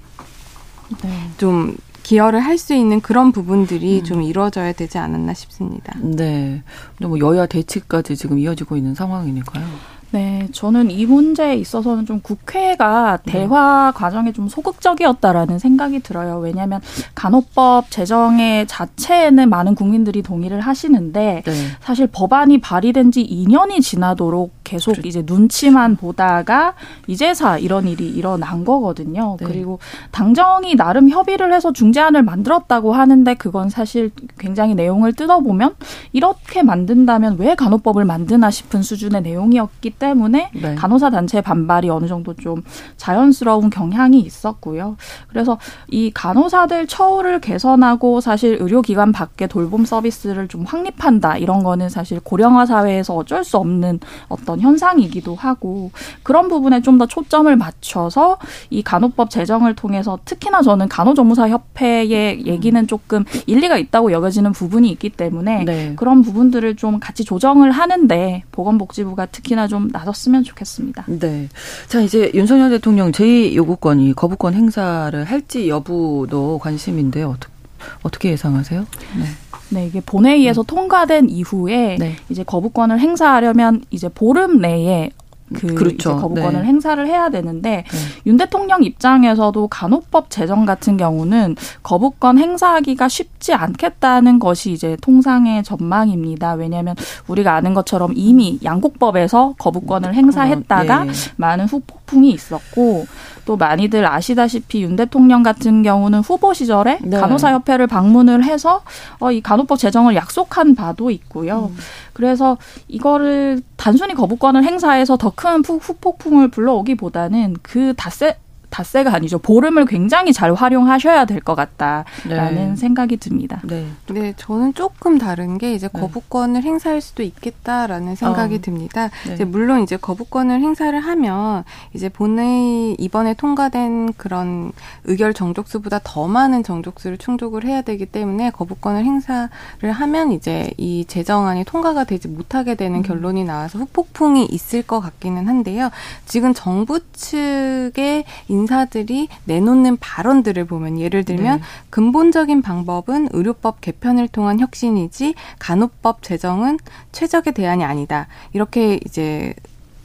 네. 좀 기여를 할 수 있는 그런 부분들이 음. 좀 이루어져야 되지 않았나 싶습니다. 네. 근데 뭐 여야 대치까지 지금 이어지고 있는 상황이니까요. 네, 저는 이 문제에 있어서는 좀 국회가 네. 대화 과정에 좀 소극적이었다라는 생각이 들어요. 왜냐하면 간호법 제정의 자체에는 많은 국민들이 동의를 하시는데 네. 사실 법안이 발의된 지 2년이 지나도록 계속 그렇죠. 이제 눈치만 보다가 이제사 이런 일이 일어난 거거든요. 네. 그리고 당정이 나름 협의를 해서 중재안을 만들었다고 하는데 그건 사실 굉장히 내용을 뜯어보면 이렇게 만든다면 왜 간호법을 만드나 싶은 수준의 내용이었기 때문에 네. 간호사 단체의 반발이 어느 정도 좀 자연스러운 경향이 있었고요. 그래서 이 간호사들 처우를 개선하고 사실 의료기관 밖에 돌봄 서비스를 좀 확립한다 이런 거는 사실 고령화 사회에서 어쩔 수 없는 어떤 현상이기도 하고 그런 부분에 좀 더 초점을 맞춰서 이 간호법 제정을 통해서 특히나 저는 간호조무사 협회의 얘기는 조금 일리가 있다고 여겨지는 부분이 있기 때문에 네. 그런 부분들을 좀 같이 조정을 하는데 보건복지부가 특히나 좀 나섰으면 좋겠습니다. 네. 자, 이제 윤석열 대통령 제2 요구권이 거부권 행사를 할지 여부도 관심인데 어떻게 어떻게 예상하세요? 네. 네, 이게 본회의에서 네. 통과된 이후에 네. 이제 거부권을 행사하려면 이제 보름 내에 그 그렇죠. 거부권을 네. 행사를 해야 되는데 네. 윤 대통령 입장에서도 간호법 제정 같은 경우는 거부권 행사하기가 쉽지 않겠다는 것이 이제 통상의 전망입니다. 왜냐하면 우리가 아는 것처럼 이미 양곡법에서 거부권을 행사했다가 어, 네. 많은 후폭풍이 있었고 또 많이들 아시다시피 윤 대통령 같은 경우는 후보 시절에 네. 간호사협회를 방문을 해서 어, 이 간호법 제정을 약속한 바도 있고요. 음. 그래서 이거를 단순히 거부권을 행사해서 더큰 후폭풍을 불러오기보다는 그 닷새 닷새가 아니죠. 보름을 굉장히 잘 활용하셔야 될 것 같다라는 네. 생각이 듭니다. 네. 네, 저는 조금 다른 게 이제 네. 거부권을 네. 행사할 수도 있겠다라는 생각이 어. 듭니다. 네. 이제 물론 이제 거부권을 행사를 하면 이제 본회의 이번에 통과된 그런 의결 정족수보다 더 많은 정족수를 충족을 해야 되기 때문에 거부권을 행사를 하면 이제 이 제정안이 통과가 되지 못하게 되는 음. 결론이 나와서 후폭풍이 있을 것 같기는 한데요. 지금 정부 측의 인사들이 내놓는 발언들을 보면 예를 들면 네. 근본적인 방법은 의료법 개편을 통한 혁신이지 간호법 제정은 최적의 대안이 아니다. 이렇게 이제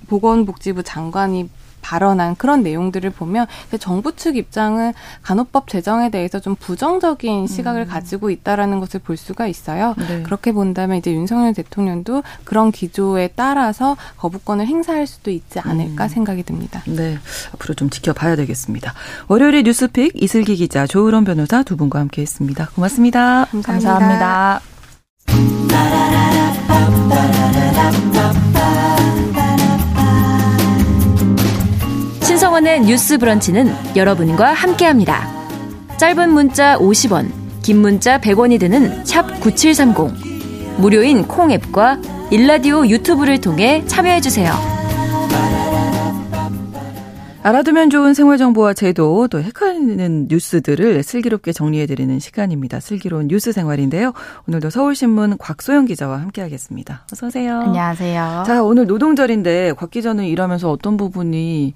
보건복지부 장관이 발언한 그런 내용들을 보면 정부 측 입장은 간호법 제정에 대해서 좀 부정적인 시각을 음. 가지고 있다라는 것을 볼 수가 있어요. 네. 그렇게 본다면 이제 윤석열 대통령도 그런 기조에 따라서 거부권을 행사할 수도 있지 않을까 음. 생각이 듭니다. 네, 앞으로 좀 지켜봐야 되겠습니다. 월요일에 뉴스픽 이슬기 기자, 조으론 변호사 두 분과 함께했습니다. 고맙습니다. 감사합니다. 감사합니다. 신성원의 뉴스 브런치는 여러분과 함께합니다. 짧은 문자 50원, 긴 문자 100원이 드는 샵 9730. 무료인 콩 앱과 일라디오 유튜브를 통해 참여해주세요. 알아두면 좋은 생활 정보와 제도, 또 헷갈리는 뉴스들을 슬기롭게 정리해드리는 시간입니다. 슬기로운 뉴스 생활인데요. 오늘도 서울신문 곽소영 기자와 함께하겠습니다. 어서 오세요. 안녕하세요. 자, 오늘 노동절인데 곽 기자는 일하면서 어떤 부분이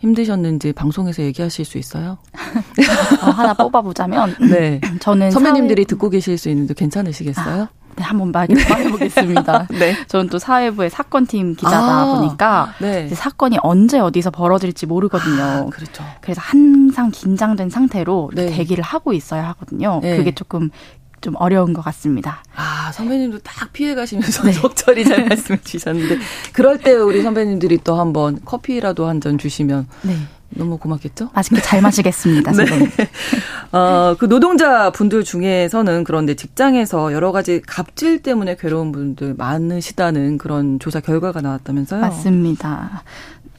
힘드셨는지 방송에서 얘기하실 수 있어요? 어, 하나 뽑아보자면 네. 저는 선배님들이 사회... 듣고 계실 수 있는데 괜찮으시겠어요? 아, 네, 한번 말 해보겠습니다. 네. 저는 또 사회부의 사건팀 기자다 아, 보니까 네. 사건이 언제 어디서 벌어질지 모르거든요. 아, 그렇죠. 그래서 항상 긴장된 상태로 네. 대기를 하고 있어야 하거든요. 네. 그게 조금 좀 어려운 것 같습니다. 아, 선배님도 딱 피해 가시면서 네. 적절히 잘 말씀해 주셨는데 그럴 때 우리 선배님들이 또 한번 커피라도 한 잔 주시면 네. 너무 고맙겠죠? 맛있게 잘 마시겠습니다, 선배님. 네. 어, 그 노동자 분들 중에서는 그런데 직장에서 여러 가지 갑질 때문에 괴로운 분들 많으시다는 그런 조사 결과가 나왔다면서요? 맞습니다.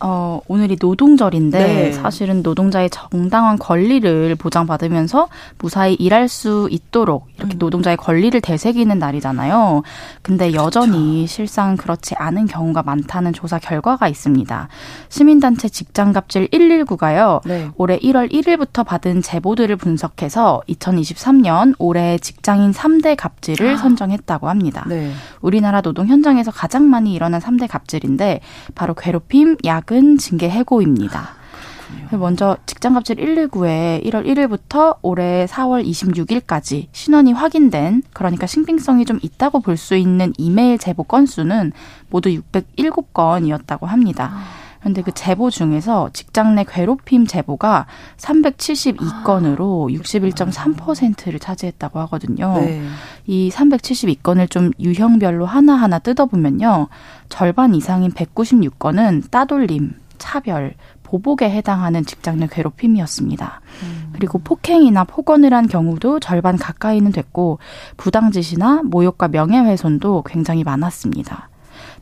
어, 오늘이 노동절인데 네. 사실은 노동자의 정당한 권리를 보장받으면서 무사히 일할 수 있도록 이렇게 음. 노동자의 권리를 되새기는 날이잖아요. 근데 여전히 그렇죠. 실상 그렇지 않은 경우가 많다는 조사 결과가 있습니다. 시민단체 직장갑질 119가요. 네. 올해 1월 1일부터 받은 제보들을 분석해서 2023년 올해 직장인 3대 갑질을 아. 선정했다고 합니다. 네. 우리나라 노동 현장에서 가장 많이 일어난 3대 갑질인데 바로 괴롭힘, 야근, 야근 징계 해고입니다. 아, 먼저 직장갑질 119에 1월 1일부터 올해 4월 26일까지 신원이 확인된 그러니까 신빙성이 좀 있다고 볼 수 있는 이메일 제보 건수는 모두 607건이었다고 합니다. 그런데 그 제보 중에서 직장 내 괴롭힘 제보가 372건으로 61.3%를 차지했다고 하거든요. 네. 이 372건을 좀 유형별로 하나하나 뜯어보면요. 절반 이상인 196건은 따돌림, 차별, 보복에 해당하는 직장 내 괴롭힘이었습니다. 음. 그리고 폭행이나 폭언을 한 경우도 절반 가까이는 됐고 부당짓이나 모욕과 명예훼손도 굉장히 많았습니다.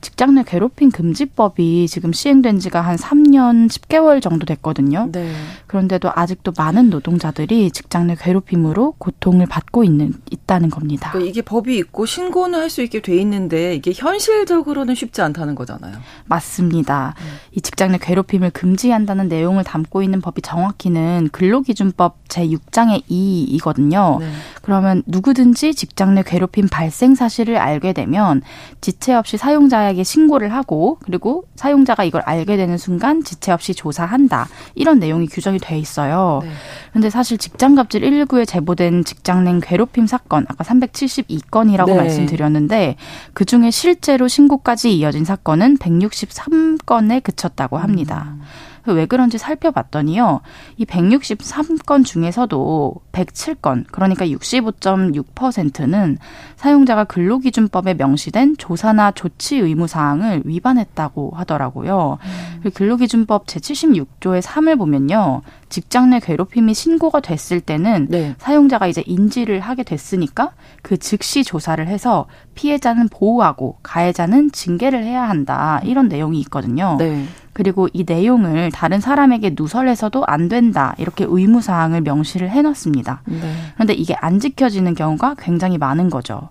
직장 내 괴롭힘 금지법이 지금 시행된 지가 한 3년 10개월 정도 됐거든요. 네. 그런데도 아직도 많은 노동자들이 직장 내 괴롭힘으로 고통을 받고 있는 있다는 겁니다. 그러니까 이게 법이 있고 신고는 할 수 있게 돼 있는데 이게 현실적으로는 쉽지 않다는 거잖아요. 맞습니다. 음. 이 직장 내 괴롭힘을 금지한다는 내용을 담고 있는 법이 정확히는 근로기준법 제6장의 2이거든요. 네. 그러면 누구든지 직장 내 괴롭힘 발생 사실을 알게 되면 지체 없이 사용자의 사용자에게 신고를 하고 그리고 사용자가 이걸 알게 되는 순간 지체 없이 조사한다. 이런 내용이 규정이 돼 있어요. 네. 근데 사실 직장 갑질 119에 제보된 직장 내 괴롭힘 사건 아까 372건이라고 네. 말씀드렸는데 그 중에 실제로 신고까지 이어진 사건은 163건에 그쳤다고 합니다. 음. 왜 그런지 살펴봤더니요. 이 163건 중에서도 107건, 그러니까 65.6%는 사용자가 근로기준법에 명시된 조사나 조치 의무 사항을 위반했다고 하더라고요. 음. 근로기준법 제76조의 3을 보면요. 직장 내 괴롭힘이 신고가 됐을 때는 네. 사용자가 이제 인지를 하게 됐으니까 그 즉시 조사를 해서 피해자는 보호하고 가해자는 징계를 해야 한다. 이런 내용이 있거든요. 네. 그리고 이 내용을 다른 사람에게 누설해서도 안 된다. 이렇게 의무 사항을 명시를 해 놨습니다. 네. 그런데 이게 안 지켜지는 경우가 굉장히 많은 거죠.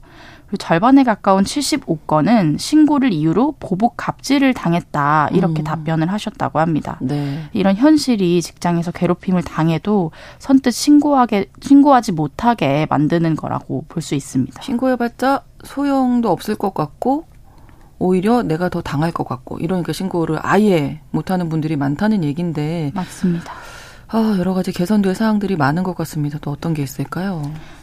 절반에 가까운 75건은 신고를 이유로 보복 갑질을 당했다 이렇게 음. 답변을 하셨다고 합니다. 네. 이런 현실이 직장에서 괴롭힘을 당해도 선뜻 신고하게 신고하지 못하게 만드는 거라고 볼 수 있습니다. 신고해봤자 소용도 없을 것 같고 오히려 내가 더 당할 것 같고 이러니까 신고를 아예 못하는 분들이 많다는 얘기인데 맞습니다. 아, 여러 가지 개선될 사항들이 많은 것 같습니다. 또 어떤 게 있을까요?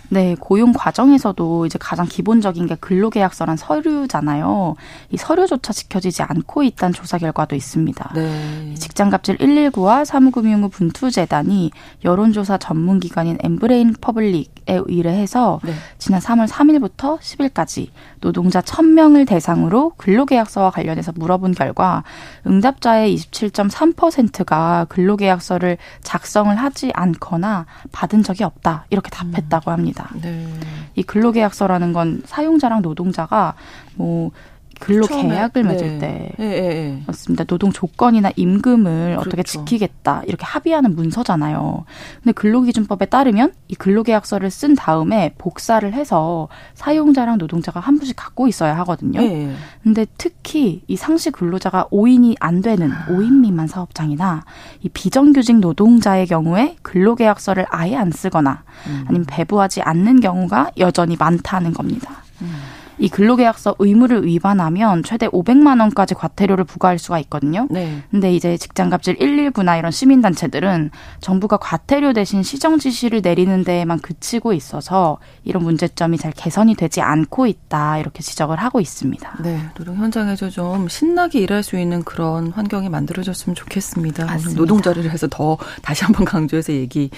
네, 고용 과정에서도 이제 가장 기본적인 게 근로계약서란 서류잖아요. 이 서류조차 지켜지지 않고 있다는 조사 결과도 있습니다. 네. 직장갑질 119와 사무금융의 분투재단이 여론조사 전문기관인 엠브레인 퍼블릭에 의뢰해서 네. 지난 3월 3일부터 10일까지 노동자 1000명을 대상으로 근로계약서와 관련해서 물어본 결과 응답자의 27.3%가 근로계약서를 작성을 하지 않거나 받은 적이 없다. 이렇게 답했다고 합니다. 네. 이 근로계약서라는 건 사용자랑 노동자가 뭐 근로 계약을 맺을 네. 때 네, 네, 맞습니다. 노동 조건이나 임금을 그렇죠. 어떻게 지키겠다 이렇게 합의하는 문서잖아요. 근데 근로기준법에 따르면 이 근로계약서를 쓴 다음에 복사를 해서 사용자랑 노동자가 한 분씩 갖고 있어야 하거든요. 네. 근데 특히 이 상시 근로자가 5인이 안 되는 5인 미만 사업장이나 이 비정규직 노동자의 경우에 근로계약서를 아예 안 쓰거나 음. 아니면 배부하지 않는 경우가 여전히 많다는 겁니다. 음. 이 근로계약서 의무를 위반하면 최대 500만 원까지 과태료를 부과할 수가 있거든요. 네. 근데 이제 직장갑질 119나 이런 시민단체들은 정부가 과태료 대신 시정 지시를 내리는 데에만 그치고 있어서 이런 문제점이 잘 개선이 되지 않고 있다 이렇게 지적을 하고 있습니다. 네, 노동 현장에서 좀 신나게 일할 수 있는 그런 환경이 만들어졌으면 좋겠습니다. 맞습니다. 노동자를 해서 더 다시 한번 강조해서 얘기해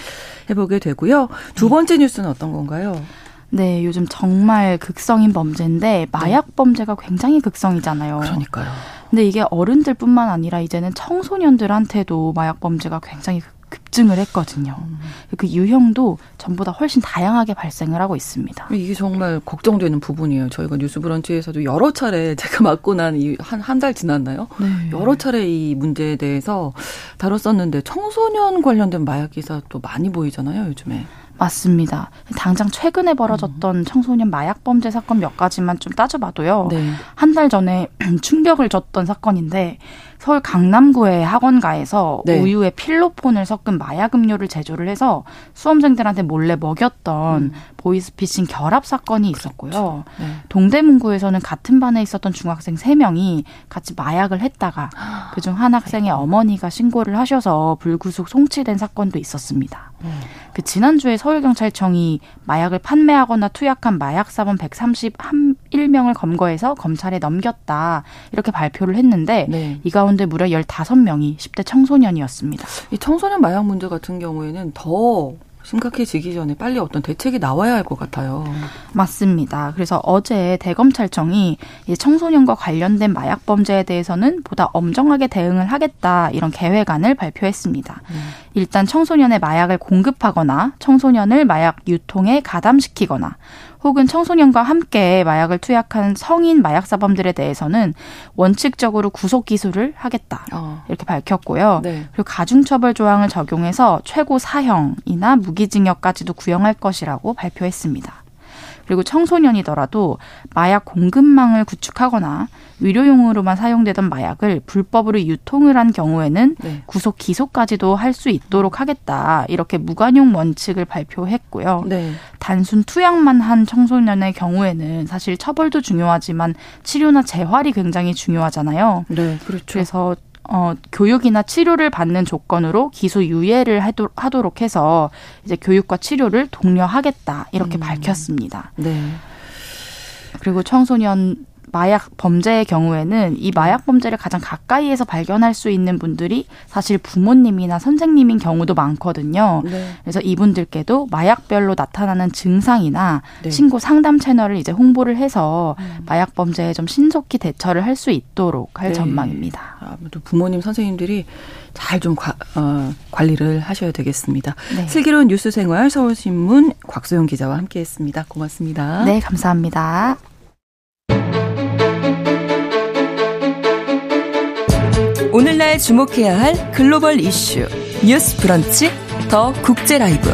보게 되고요. 두 네. 번째 뉴스는 어떤 건가요? 네, 요즘 정말 극성인 범죄인데 마약 네. 범죄가 굉장히 극성이잖아요. 그러니까요. 근데 이게 어른들뿐만 아니라 이제는 청소년들한테도 마약 범죄가 굉장히 급증을 했거든요. 음. 그 유형도 전보다 훨씬 다양하게 발생을 하고 있습니다. 이게 정말 걱정되는 부분이에요. 저희가 뉴스브런치에서도 여러 차례 제가 맡고 난 한한 달 지났나요? 네. 여러 차례 이 문제에 대해서 다뤘었는데 청소년 관련된 마약 기사 또 많이 보이잖아요, 요즘에. 맞습니다. 당장 최근에 벌어졌던 음. 청소년 마약 범죄 사건 몇 가지만 좀 따져봐도요. 네. 한달 전에 충격을 줬던 사건인데 서울 강남구의 학원가에서 네. 우유에 필로폰을 섞은 마약 음료를 제조를 해서 수험생들한테 몰래 먹였던 음. 보이스피싱 결합 사건이 있었고요. 그렇죠. 네. 동대문구에서는 같은 반에 있었던 중학생 3명이 같이 마약을 했다가 그중 한 학생의 어머니가 신고를 하셔서 불구속 송치된 사건도 있었습니다. 음. 그 지난주에 서울경찰청이 마약을 판매하거나 투약한 마약사범 131 명을 검거해서 검찰에 넘겼다. 이렇게 발표를 했는데 네. 이 가운데 무려 15명이 10대 청소년이었습니다. 이 청소년 마약 문제 같은 경우에는 더 심각해지기 전에 빨리 어떤 대책이 나와야 할 것 같아요. 맞습니다. 그래서 어제 대검찰청이 청소년과 관련된 마약 범죄에 대해서는 보다 엄정하게 대응을 하겠다 이런 계획안을 발표했습니다. 음. 일단 청소년의 마약을 공급하거나 청소년을 마약 유통에 가담시키거나 혹은 청소년과 함께 마약을 투약한 성인 마약사범들에 대해서는 원칙적으로 구속 기소를 하겠다. 어. 이렇게 밝혔고요. 네. 그리고 가중처벌 조항을 적용해서 최고 사형이나 무기징역까지도 구형할 것이라고 발표했습니다. 그리고 청소년이더라도 마약 공급망을 구축하거나 의료용으로만 사용되던 마약을 불법으로 유통을 한 경우에는 네. 구속 기소까지도 할 수 있도록 하겠다. 이렇게 무관용 원칙을 발표했고요. 네. 단순 투약만 한 청소년의 경우에는 사실 처벌도 중요하지만 치료나 재활이 굉장히 중요하잖아요. 네, 그렇죠. 그래서 어, 교육이나 치료를 받는 조건으로 기소 유예를 하도, 하도록 해서 이제 교육과 치료를 독려하겠다 이렇게 음. 밝혔습니다. 네. 그리고 청소년 마약 범죄의 경우에는 이 마약 범죄를 가장 가까이에서 발견할 수 있는 분들이 사실 부모님이나 선생님인 경우도 많거든요. 네. 그래서 이분들께도 마약별로 나타나는 증상이나 네. 신고 상담 채널을 이제 홍보를 해서 음. 마약 범죄에 좀 신속히 대처를 할 수 있도록 할 네. 전망입니다. 아무래도 부모님, 선생님들이 잘좀 어, 관리를 하셔야 되겠습니다. 네. 슬기로운 뉴스 생활 서울신문 곽소영 기자와 함께했습니다. 고맙습니다. 네, 감사합니다. 오늘날 주목해야 할 글로벌 이슈 뉴스 브런치 더 국제 라이브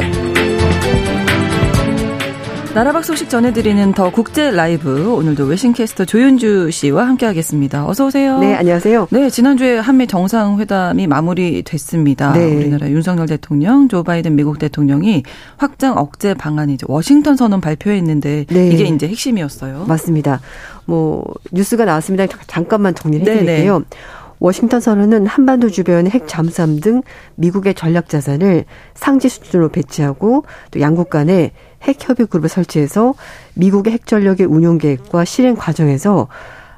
나라 밖 소식 전해드리는 더 국제 라이브 오늘도 외신캐스터 조윤주 씨와 함께하겠습니다. 어서 오세요. 네, 안녕하세요. 네, 지난주에 한미 정상회담이 마무리됐습니다. 네. 우리나라 윤석열 대통령, 조 바이든 미국 대통령이 확장 억제 방안이 죠 워싱턴 선언 발표했는데 네. 이게 이제 핵심이었어요. 맞습니다. 뭐 뉴스가 나왔습니다. 잠깐만 정리를 네, 네. 해드릴게요. 워싱턴 선언은 한반도 주변의 핵 잠수함 등 미국의 전략 자산을 상지 수준으로 배치하고 또 양국 간에 핵 협의 그룹을 설치해서 미국의 핵 전력의 운용 계획과 실행 과정에서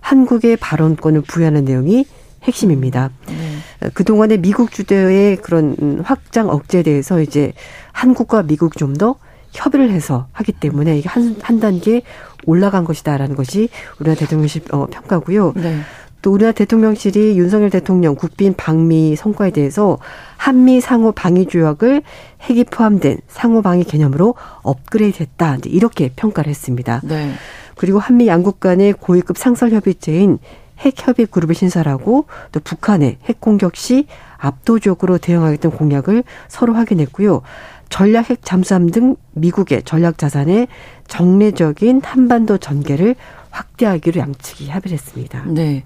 한국의 발언권을 부여하는 내용이 핵심입니다. 네. 그동안의 미국 주도의 그런 확장 억제에 대해서 이제 한국과 미국 좀 더 협의를 해서 하기 때문에 이게 한, 한 단계 올라간 것이다라는 것이 우리나라 대통령실 어, 평가고요. 네. 또 우리나라 대통령실이 윤석열 대통령 국빈 방미 성과에 대해서 한미 상호 방위 조약을 핵이 포함된 상호 방위 개념으로 업그레이드했다. 이렇게 평가를 했습니다. 네. 그리고 한미 양국 간의 고위급 상설 협의체인 핵협의 그룹을 신설하고 또 북한의 핵 공격 시 압도적으로 대응하겠다는 공약을 서로 확인했고요. 전략 핵 잠수함 등 미국의 전략 자산의 정례적인 한반도 전개를 확대하기로 양측이 합의를 했습니다. 네.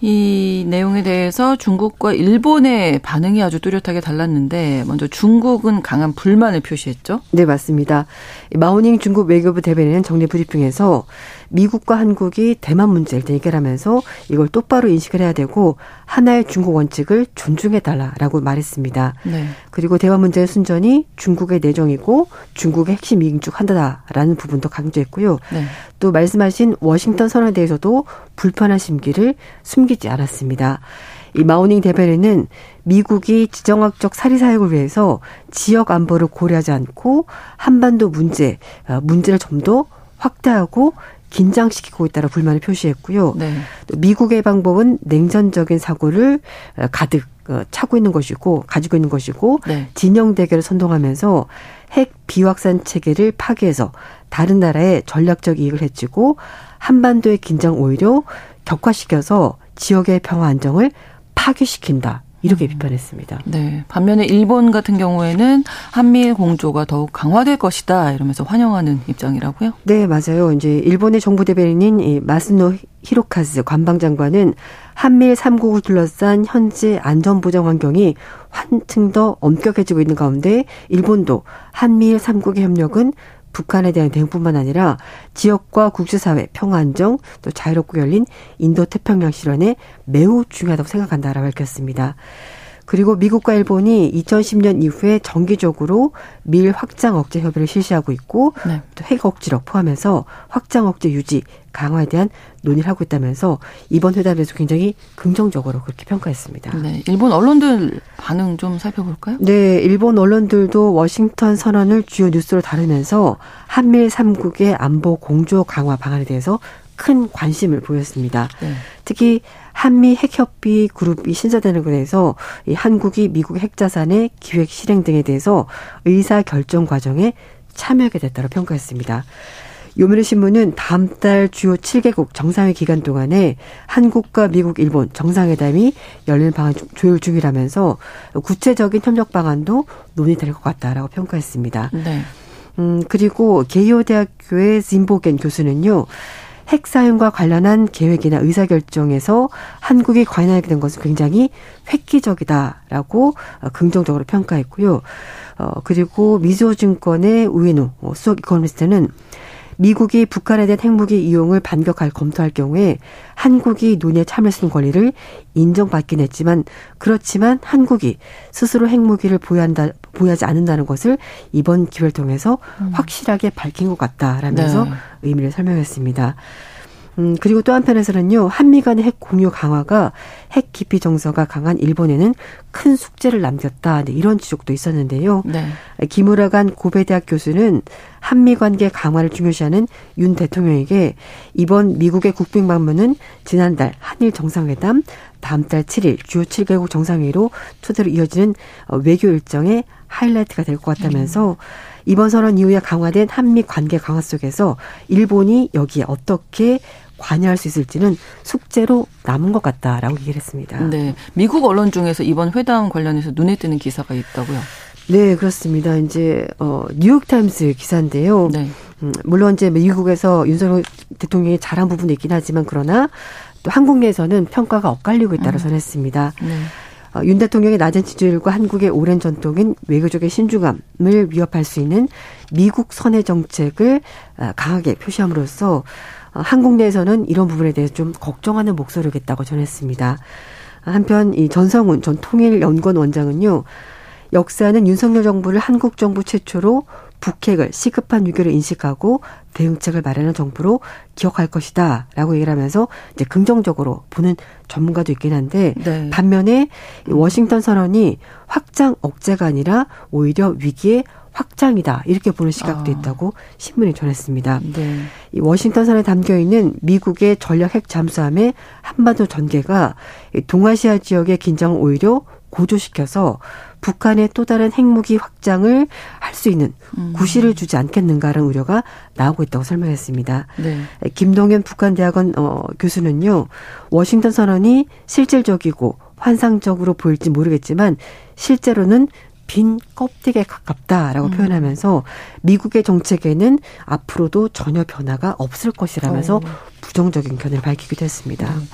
이 내용에 대해서 중국과 일본의 반응이 아주 뚜렷하게 달랐는데 먼저 중국은 강한 불만을 표시했죠. 네, 맞습니다. 마오닝 중국 외교부 대변인은 정례 브리핑에서 미국과 한국이 대만 문제를 해결하면서 이걸 똑바로 인식을 해야 되고 하나의 중국 원칙을 존중해 달라라고 말했습니다. 네. 그리고 대만 문제의 순전히 중국의 내정이고 중국의 핵심 이익 중 하나다라는 부분도 강조했고요. 네. 또 말씀하신 워싱턴 선언에 대해서도 불편한 심기를 숨기지 않았습니다. 이 마우닝 대변인은 미국이 지정학적 사리 사역을 위해서 지역 안보를 고려하지 않고 한반도 문제 어, 문제를 좀 더 확대하고 긴장시키고 있다라 불만을 표시했고요. 네. 미국의 방법은 냉전적인 사고를 어, 가득 어, 차고 있는 것이고 가지고 있는 것이고 네. 진영 대결을 선동하면서 핵 비확산 체계를 파괴해서 다른 나라의 전략적 이익을 해치고 한반도의 긴장 오히려 격화시켜서 지역의 평화 안정을 파괴시킨다. 이렇게 음. 비판했습니다. 네. 반면에 일본 같은 경우에는 한미일 공조가 더욱 강화될 것이다 이러면서 환영하는 입장이라고요? 네, 맞아요. 이제 일본의 정부 대변인인 마스노 히로카즈 관방장관은 한미일 3국을 둘러싼 현재 안전보장 환경이 한층 더 엄격해지고 있는 가운데 일본도 한미일 3국의 협력은 북한에 대한 대응뿐만 아니라 지역과 국제사회 평화 안정 또 자유롭고 열린 인도 태평양 실현에 매우 중요하다고 생각한다라고 밝혔습니다. 그리고 미국과 일본이 2010년 이후에 정기적으로 밀 확장 억제 협의를 실시하고 있고 네. 또핵 억지력 포함해서 확장 억제 유지 강화에 대한 논의를 하고 있다면서 이번 회담에서 굉장히 긍정적으로 그렇게 평가했습니다. 네, 일본 언론들 반응 좀 살펴볼까요? 네, 일본 언론들도 워싱턴 선언을 주요 뉴스로 다루면서 한밀 3국의 안보 공조 강화 방안에 대해서 큰 관심을 보였습니다. 네. 특히 한미 핵협의 그룹이 신설되는 것에서 이 한국이 미국 핵자산의 기획 실행 등에 대해서 의사 결정 과정에 참여하게 됐다고 평가했습니다. 요미르 신문은 다음 달 주요 7개국 정상회 기간 동안에 한국과 미국, 일본 정상회담이 열리는 방안 조율 중이라면서 구체적인 협력 방안도 논의될 것 같다라고 평가했습니다. 네. 음, 그리고 게이오 대학교의 진보겐 교수는요. 핵 사용과 관련한 계획이나 의사결정에서 한국이 관여하게 된 것은 굉장히 획기적이다라고 어, 긍정적으로 평가했고요. 어, 그리고 미소증권의 우인우 어, 수석 이코노미스트는 미국이 북한에 대한 핵무기 이용을 반격할 검토할 경우에 한국이 논의에 참여할 수 있는 권리를 인정받긴 했지만 그렇지만 한국이 스스로 핵무기를 보유한다 보유하지 않는다는 것을 이번 기회를 통해서 음. 확실하게 밝힌 것 같다라면서 네. 의미를 설명했습니다. 음, 그리고 또 한편에서는요, 한미 간의 핵 공유 강화가 핵 기피 정서가 강한 일본에는 큰 숙제를 남겼다. 네, 이런 지적도 있었는데요. 네. 김우라 간 고베대학 교수는 한미 관계 강화를 중요시하는 윤 대통령에게 이번 미국의 국빈 방문은 지난달 한일 정상회담, 다음 달 7일 주요 7개국 정상회의로 초대로 이어지는 어, 외교 일정의 하이라이트가 될 것 같다면서 음. 이번 선언 이후에 강화된 한미 관계 강화 속에서 일본이 여기에 어떻게 관여할 수 있을지는 숙제로 남은 것 같다라고 얘기를 했습니다. 네. 미국 언론 중에서 이번 회담 관련해서 눈에 띄는 기사가 있다고요? 네, 그렇습니다. 이제 어 뉴욕타임스 기사인데요. 네. 음, 물론 이제 미국에서 윤석열 대통령이 잘한 부분도 있긴 하지만 그러나 또 한국 내에서는 평가가 엇갈리고 있다고 음. 전했습니다. 네. 어, 윤 대통령의 낮은 지지율과 한국의 오랜 전통인 외교적인 신중함을 위협할 수 있는 미국 선의 정책을 어, 강하게 표시함으로써 어, 한국 내에서는 이런 부분에 대해서 좀 걱정하는 목소리겠다고 전했습니다. 한편 이 전성훈 전 통일연구원 원장은요. 역사는 윤석열 정부를 한국 정부 최초로 북핵을 시급한 위기로 인식하고 대응책을 마련한 정부로 기억할 것이다 라고 얘기를 하면서 이제 긍정적으로 보는 전문가도 있긴 한데 네. 반면에 워싱턴 선언이 확장 억제가 아니라 오히려 위기의 확장이다 이렇게 보는 시각도 아. 있다고 신문이 전했습니다. 네. 이 워싱턴 선에 담겨 있는 미국의 전략 핵 잠수함의 한반도 전개가 동아시아 지역의 긴장을 오히려 고조시켜서 북한의 또 다른 핵무기 확장을 할 수 있는 음. 구실을 주지 않겠는가라는 우려가 나오고 있다고 설명했습니다. 네. 김동현 북한 대학원 어, 교수는요, 워싱턴 선언이 실질적이고 환상적으로 보일지 모르겠지만 실제로는 빈 껍데기에 가깝다라고 음. 표현하면서 미국의 정책에는 앞으로도 전혀 변화가 없을 것이라면서 어. 부정적인 견해를 밝히기도 했습니다. 음.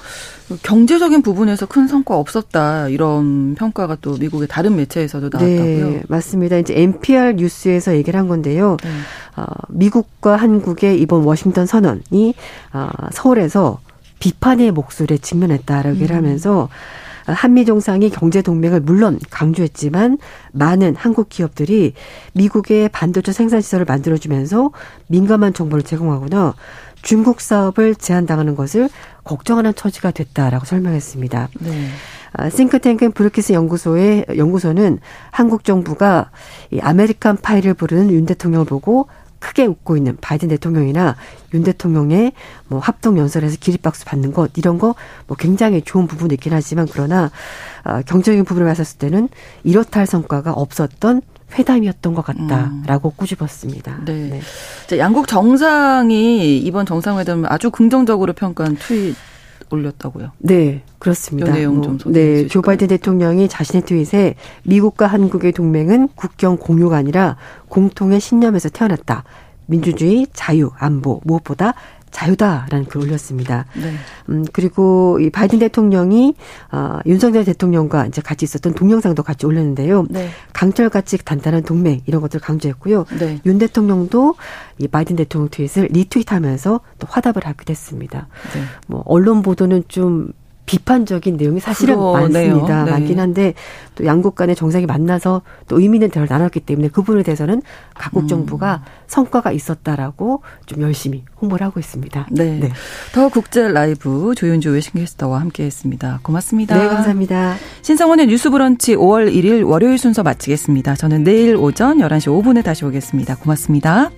경제적인 부분에서 큰 성과 없었다 이런 평가가 또 미국의 다른 매체에서도 나왔다고요. 네, 맞습니다. 이제 NPR 뉴스에서 얘기를 한 건데요. 네. 어, 미국과 한국의 이번 워싱턴 선언이 어, 서울에서 비판의 목소리에 직면했다라고 얘기를 음. 하면서 한미 정상이 경제 동맹을 물론 강조했지만 많은 한국 기업들이 미국의 반도체 생산 시설을 만들어 주면서 민감한 정보를 제공하거나 중국 사업을 제한당하는 것을 걱정하는 처지가 됐다라고 설명했습니다. 네. 아, 싱크탱크 브루키스 연구소의 연구소는 한국 정부가 이 American Pie를 부르는 윤 대통령을 보고 크게 웃고 있는 바이든 대통령이나 윤 대통령의 뭐 합동 연설에서 기립박수 받는 것 이런 거 뭐 굉장히 좋은 부분이 있긴 하지만 그러나 어, 경제적인 부분을 봤을 때는 이렇다 할 성과가 없었던 회담이었던 것 같다라고 음. 꼬집었습니다. 네. 네. 자, 양국 정상이 이번 정상회담을 아주 긍정적으로 평가한 트윗 올렸다고요. 네, 그렇습니다. 내용 뭐, 좀 네, 조 바이든 대통령이 자신의 트윗에 미국과 한국의 동맹은 국경 공유가 아니라 공통의 신념에서 태어났다. 민주주의, 자유, 안보 무엇보다 자유다라는 글을 올렸습니다. 네. 음, 그리고 이 바이든 대통령이 어, 윤석열 대통령과 이제 같이 있었던 동영상도 같이 올렸는데요. 네. 강철같이 단단한 동맹 이런 것들 을 강조했고요. 네. 윤 대통령도 이 바이든 대통령 트윗을 리트윗하면서 또 화답을 하기도 했습니다. 네. 뭐 언론 보도는 좀 비판적인 내용이 사실은 그러네요. 많습니다. 네. 많긴 한데 또 양국 간의 정상이 만나서 또 의미 있는 대화를 나눴기 때문에 그 부분에 대해서는 각국 음. 정부가 성과가 있었다라고 좀 열심히 홍보를 하고 있습니다. 네. 네. 더 국제 라이브 조윤주 외신캐스터와 함께했습니다. 고맙습니다. 네, 감사합니다. 신성원의 뉴스브런치 5월 1일 월요일 순서 마치겠습니다. 저는 내일 오전 11시 5분에 다시 오겠습니다. 고맙습니다.